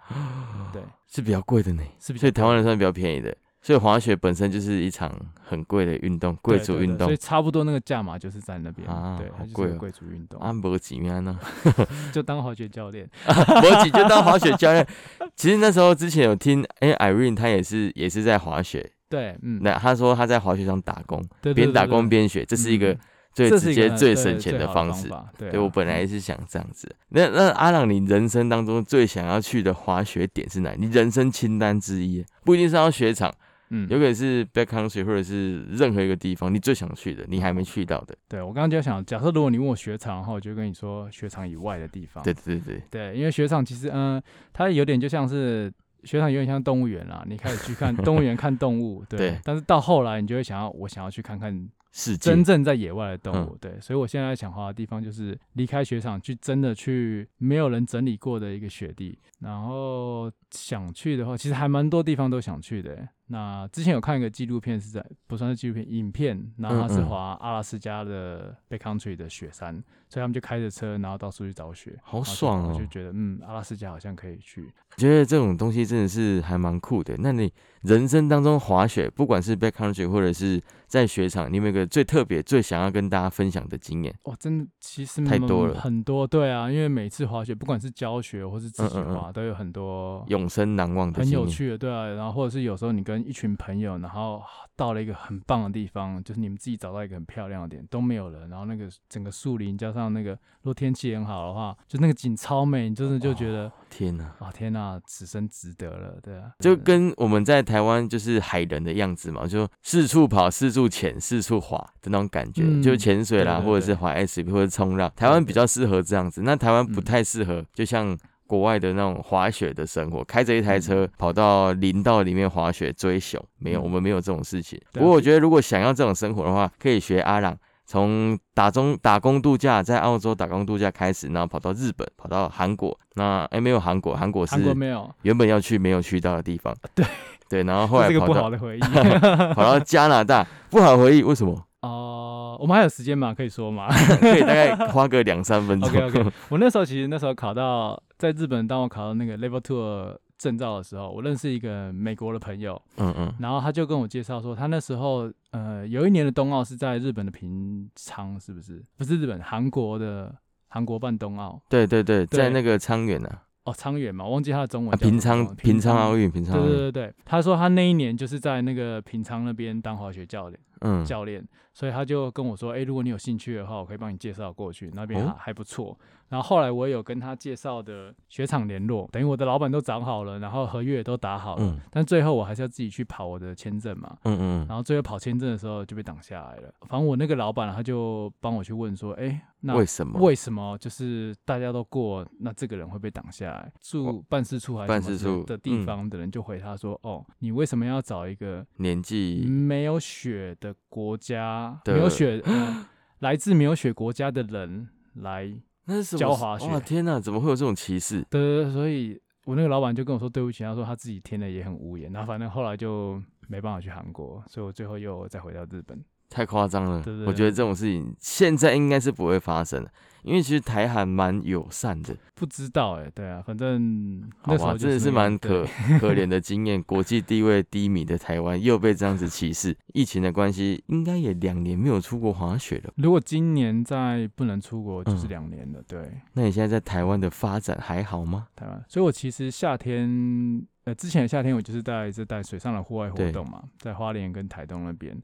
[SPEAKER 1] 对，
[SPEAKER 2] 是比较贵的呢。
[SPEAKER 1] 是比较
[SPEAKER 2] 所以台湾人算比较便宜的。所以滑雪本身就是一场很贵的运动，贵族运动
[SPEAKER 1] 所以。差不多那个价码就是在那边，
[SPEAKER 2] 啊
[SPEAKER 1] 对，
[SPEAKER 2] 好贵哦
[SPEAKER 1] 贵族运动，
[SPEAKER 2] 啊，没几面呢，
[SPEAKER 1] 就当滑雪教练，
[SPEAKER 2] 博几就当滑雪教练。其实那时候之前有听，哎、i r e n e 她也是也是在滑雪，
[SPEAKER 1] 对，嗯，
[SPEAKER 2] 那她说她在滑雪场打工，边打工边学，这是一个
[SPEAKER 1] 嗯
[SPEAKER 2] 最直接、最省钱
[SPEAKER 1] 的
[SPEAKER 2] 方式。
[SPEAKER 1] 对
[SPEAKER 2] 我本来
[SPEAKER 1] 嗯
[SPEAKER 2] 是想这样子。那那阿朗，你人生当中最想要去的滑雪点是哪？你人生清单之一，不一定是要雪场，
[SPEAKER 1] 嗯，
[SPEAKER 2] 有可能是 backcountry 或者是任何一个地方你最想去的，你还没去到的。
[SPEAKER 1] 对我刚刚就想，假设如果你问我雪场的话，我就跟你说雪场以外的地方。
[SPEAKER 2] 对对对，
[SPEAKER 1] 对，因为雪场其实，嗯、它有点就像是雪场有点像动物园啦，你开始去看动物园看动物，对。
[SPEAKER 2] 对
[SPEAKER 1] 但是到后来，你就会想要，我想要去看看
[SPEAKER 2] 世界
[SPEAKER 1] 真正在野外的动物，
[SPEAKER 2] 嗯
[SPEAKER 1] 对。所以我现在想滑的地方就是离开雪场，去真的去没有人整理过的一个雪地。然后想去的话，其实还蛮多地方都想去的欸。那之前有看一个纪录片，是在不算是纪录片，影片，然后他是滑阿拉斯加的 backcountry 的雪山，所以他们就开着车，然后到处去找雪，
[SPEAKER 2] 好爽哦
[SPEAKER 1] 我就觉得，嗯，阿拉斯加好像可以去。
[SPEAKER 2] 觉得这种东西真的是还蛮酷的。那你人生当中滑雪，不管是 backcountry 或者是在雪场，你有没有一个最特别、最想要跟大家分享的经验？
[SPEAKER 1] 哇，真的其实
[SPEAKER 2] 太多了
[SPEAKER 1] 很多对啊，因为每次滑雪，不管是教学或是自己
[SPEAKER 2] 嗯嗯嗯
[SPEAKER 1] 滑，都有很多
[SPEAKER 2] 永生难忘的。
[SPEAKER 1] 很有趣的，对啊。然后或者是有时候你跟一群朋友，然后到了一个很棒的地方，就是你们自己找到一个很漂亮的点，都没有人，然后那个整个树林加上那个，如果天气很好的话，就那个景超美，你真的就觉得，
[SPEAKER 2] 天哪！
[SPEAKER 1] 哇、天哪，此生值得了，对啊。
[SPEAKER 2] 就跟我们在台湾就是海人的样子嘛，就四处跑、四处潜、四处滑的那种感觉，
[SPEAKER 1] 嗯
[SPEAKER 2] 就潜水啦，
[SPEAKER 1] 对对对
[SPEAKER 2] 或者是滑 SUP 或者冲浪。台湾比较适合这样子，那台湾不
[SPEAKER 1] 嗯
[SPEAKER 2] 太适合，就像国外的那种滑雪的生活，开着一台
[SPEAKER 1] 嗯
[SPEAKER 2] 车跑到林道里面滑雪追熊，没有，
[SPEAKER 1] 嗯
[SPEAKER 2] 我们没有这种事情。不过我觉得如果想要这种生活的话，可以学阿朗。从打中打工度假，在澳洲打工度假开始，然后跑到日本，跑到韩国。那哎、没有韩国，韩国是
[SPEAKER 1] 韩国没有，
[SPEAKER 2] 原本要去没有去到的地方。
[SPEAKER 1] 对
[SPEAKER 2] 对，然后后来
[SPEAKER 1] 这个
[SPEAKER 2] 跑到
[SPEAKER 1] 不好的回忆。
[SPEAKER 2] 跑到加拿大，不好回忆，为什么？
[SPEAKER 1] 哦、我们还有时间吗？可以说吗？
[SPEAKER 2] 可以大概花个两三分钟。
[SPEAKER 1] OK OK，我那时候其实那时候考到在日本，当我考到那个 Level Two 的证照的时候，我认识一个美国的朋友，
[SPEAKER 2] 嗯嗯，
[SPEAKER 1] 然后他就跟我介绍说，他那时候呃有一年的冬奥是在日本的平昌，是不是？不是日本，韩国的韩国办冬奥。
[SPEAKER 2] 对对对，
[SPEAKER 1] 对。
[SPEAKER 2] 在那个昌原啊，
[SPEAKER 1] 哦，昌原嘛，我忘记他的中文
[SPEAKER 2] 平昌平昌奥运，平昌
[SPEAKER 1] 对，对对对，他说他那一年就是在那个平昌那边当滑雪教练，
[SPEAKER 2] 嗯，
[SPEAKER 1] 教练，所以他就跟我说，哎、如果你有兴趣的话，我可以帮你介绍过去，那边
[SPEAKER 2] 哦
[SPEAKER 1] 还还不错。然后后来我有跟他介绍的雪场联络，等于我的老板都找好了，然后合约也都打好了，
[SPEAKER 2] 嗯
[SPEAKER 1] 但最后我还是要自己去跑我的签证嘛。
[SPEAKER 2] 嗯嗯
[SPEAKER 1] 然后最后跑签证的时候就被挡下来了。反正我那个老板他就帮我去问说，哎、那
[SPEAKER 2] 为什么？
[SPEAKER 1] 为什么就是大家都过，那这个人会被挡下来？住办事处还是
[SPEAKER 2] 办
[SPEAKER 1] 什么
[SPEAKER 2] 事处
[SPEAKER 1] 的地
[SPEAKER 2] 嗯
[SPEAKER 1] 方的人就回他说，哦，你为什么要找一个
[SPEAKER 2] 年纪
[SPEAKER 1] 没有雪的国家，没有血、呃，来自没有血国家的人来，
[SPEAKER 2] 那是什么
[SPEAKER 1] 教滑雪
[SPEAKER 2] 哇，天哪，怎么会有这种歧视？
[SPEAKER 1] 对，所以我那个老板就跟我说对不起，他说他自己填的也很无言，然后反正后来就没办法去韩国，所以我最后又再回到日本。
[SPEAKER 2] 太夸张了
[SPEAKER 1] 对对，
[SPEAKER 2] 我觉得这种事情现在应该是不会发生的，因为其实台韩蛮友善的，
[SPEAKER 1] 不知道哎、对啊，反正
[SPEAKER 2] 好吧，
[SPEAKER 1] 那时候就
[SPEAKER 2] 真的是
[SPEAKER 1] 那个
[SPEAKER 2] 蛮可
[SPEAKER 1] 对
[SPEAKER 2] 可怜的经验。国际地位低迷的台湾又被这样子歧视，疫情的关系，应该也两年没有出国滑雪了。
[SPEAKER 1] 如果今年再不能出国，就是
[SPEAKER 2] 嗯
[SPEAKER 1] 两年了。对，
[SPEAKER 2] 那你现在在台湾的发展还好吗？
[SPEAKER 1] 台湾，所以我其实夏天，呃，之前的夏天我就是带这带水上的户外活
[SPEAKER 2] 对
[SPEAKER 1] 动嘛，在花莲跟台东那边。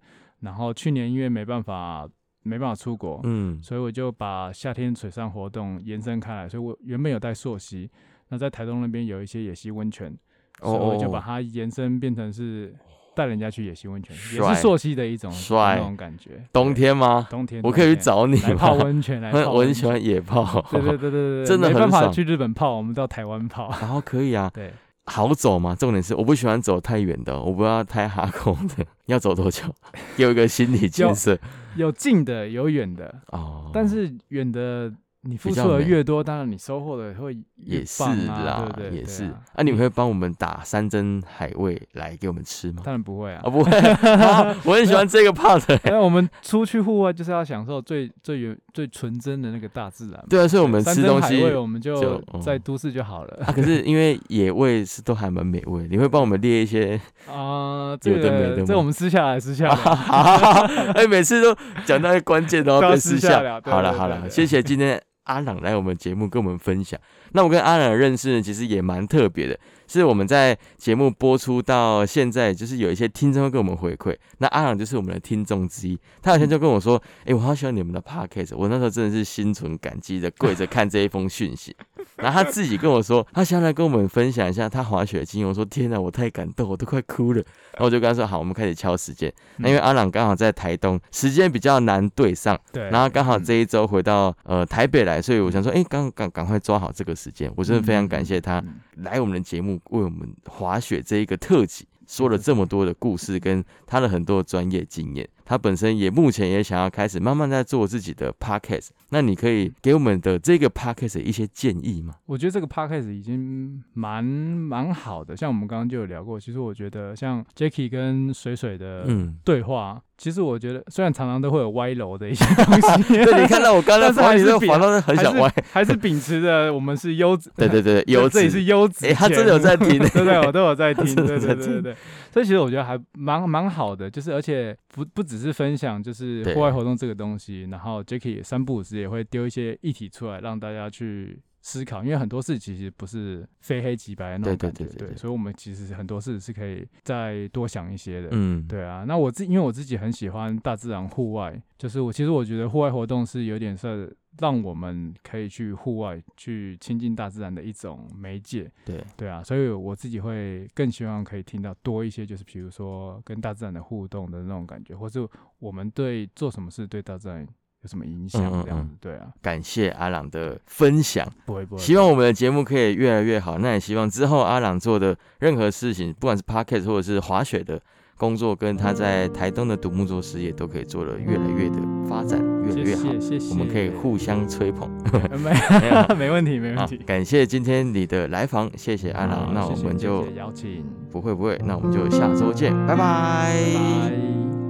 [SPEAKER 1] 然后去年因为没办法没办法出国，
[SPEAKER 2] 嗯，
[SPEAKER 1] 所以我就把夏天水上活动延伸开来。所以我原本有带溯溪，那在台东那边有一些野溪温泉，所以我就把它延伸变成是带人家去野溪温泉，也是溯溪的一种
[SPEAKER 2] 帅
[SPEAKER 1] 那种感觉。
[SPEAKER 2] 冬天吗？
[SPEAKER 1] 冬天
[SPEAKER 2] 我可以去找你
[SPEAKER 1] 来泡
[SPEAKER 2] 吗？
[SPEAKER 1] 温泉，来 泡温泉。
[SPEAKER 2] 我很喜欢野泡，
[SPEAKER 1] 对对对对对，
[SPEAKER 2] 真的
[SPEAKER 1] 没办法去日本泡，我们到台湾泡。
[SPEAKER 2] 然后可以啊，
[SPEAKER 1] 对，
[SPEAKER 2] 好走吗？重点是我不喜欢走太远的，我不要太哈空的。要走多久？给我一个心理建设
[SPEAKER 1] 有近的，有远的，
[SPEAKER 2] 哦。
[SPEAKER 1] 但是远的你付出的越多，当然你收获的会越
[SPEAKER 2] 也是啦，也是
[SPEAKER 1] 啊。
[SPEAKER 2] 啊，你们会帮我们打山珍海味来给我们吃吗？
[SPEAKER 1] 当然不会啊
[SPEAKER 2] 啊，。不会，啊我很喜欢这个 part 欸。
[SPEAKER 1] 因为我们出去户外就是要享受最最原最纯真的那个大自然。
[SPEAKER 2] 对啊，所以我们吃东西
[SPEAKER 1] 我们
[SPEAKER 2] 就
[SPEAKER 1] 在都市就好了
[SPEAKER 2] 啊，可是因为野味是都还蛮美味，你会帮我们列一些
[SPEAKER 1] 啊。这个这我们私下来，私下
[SPEAKER 2] 哈
[SPEAKER 1] 来。
[SPEAKER 2] 哈哈哈哎，每次都讲到关键都要私下。好了好了，谢谢今天阿朗来我们节目跟我们分享。那我跟阿朗的认识呢，其实也蛮特别的，是我们在节目播出到现在，就是有一些听众会跟我们回馈，那阿朗就是我们的听众之一。他好像就跟我说：“哎、我好喜欢你们的 podcast。”我那时候真的是心存感激的，跪着看这一封讯息。然后他自己跟我说，他想来跟我们分享一下他滑雪的经验。我说天哪，我太感动，我都快哭了。然后我就跟他说好，我们开始敲时间。那因为阿朗刚好在台东，时间比较难对上，
[SPEAKER 1] 对，
[SPEAKER 2] 然后刚好这一周回到呃台北来，所以我想说，哎，赶赶赶快抓好这个时间。我真的非常感谢他来我们的节目，为我们滑雪这一个特辑。说了这么多的故事，跟他的很多专业经验，他本身也目前也想要开始慢慢在做自己的 podcast。那你可以给我们的这个 podcast 一些建议吗？
[SPEAKER 1] 我觉得这个 podcast 已经蛮蛮好的，像我们刚刚就有聊过，其实我觉得像 Jacky 跟水水的对话。其实我觉得，虽然常常都会有歪楼的一些东西，
[SPEAKER 2] 对你看到我刚刚滑，你
[SPEAKER 1] 都
[SPEAKER 2] 滑到很想歪，
[SPEAKER 1] 还是秉持着我们是优质，
[SPEAKER 2] 对对对，优质，
[SPEAKER 1] 这里是优质。
[SPEAKER 2] 哎，他真的有在听，对
[SPEAKER 1] 对，我都有在听，对对对对。所以其实我觉得还蛮蛮好的，就是而且不不只是分享，就是户外活动这个东西，然后 Jacky 三不五时也会丢一些议题出来，让大家去。思考，因为很多事其实不是非黑即白的那种感觉，对，所以，我们其实很多事是可以再多想一些的，嗯，对啊。那我自因为我自己很喜欢大自然户外，就是我其实我觉得户外活动是有点是让我们可以去户外去亲近大自然的一种媒介，
[SPEAKER 2] 对，
[SPEAKER 1] 对啊。所以我自己会更希望可以听到多一些，就是比如说跟大自然的互动的那种感觉，或是我们对做什么事对大自然。有什么影响？这样子对啊，
[SPEAKER 2] 感谢阿朗的分享，
[SPEAKER 1] 不会不会。
[SPEAKER 2] 希望我们的节目可以越来越好。那也希望之后阿朗做的任何事情，不管是 podcast 或者是滑雪的工作，跟他在台东的独木舟事业，都可以做的越来越的发展，越来越好。
[SPEAKER 1] 谢谢，
[SPEAKER 2] 我们可以互相吹捧。
[SPEAKER 1] 没没问题，没问题。
[SPEAKER 2] 感谢今天你的来访，谢谢阿朗。那我们就
[SPEAKER 1] 邀请，
[SPEAKER 2] 不会不会，那我们就下周见，拜拜。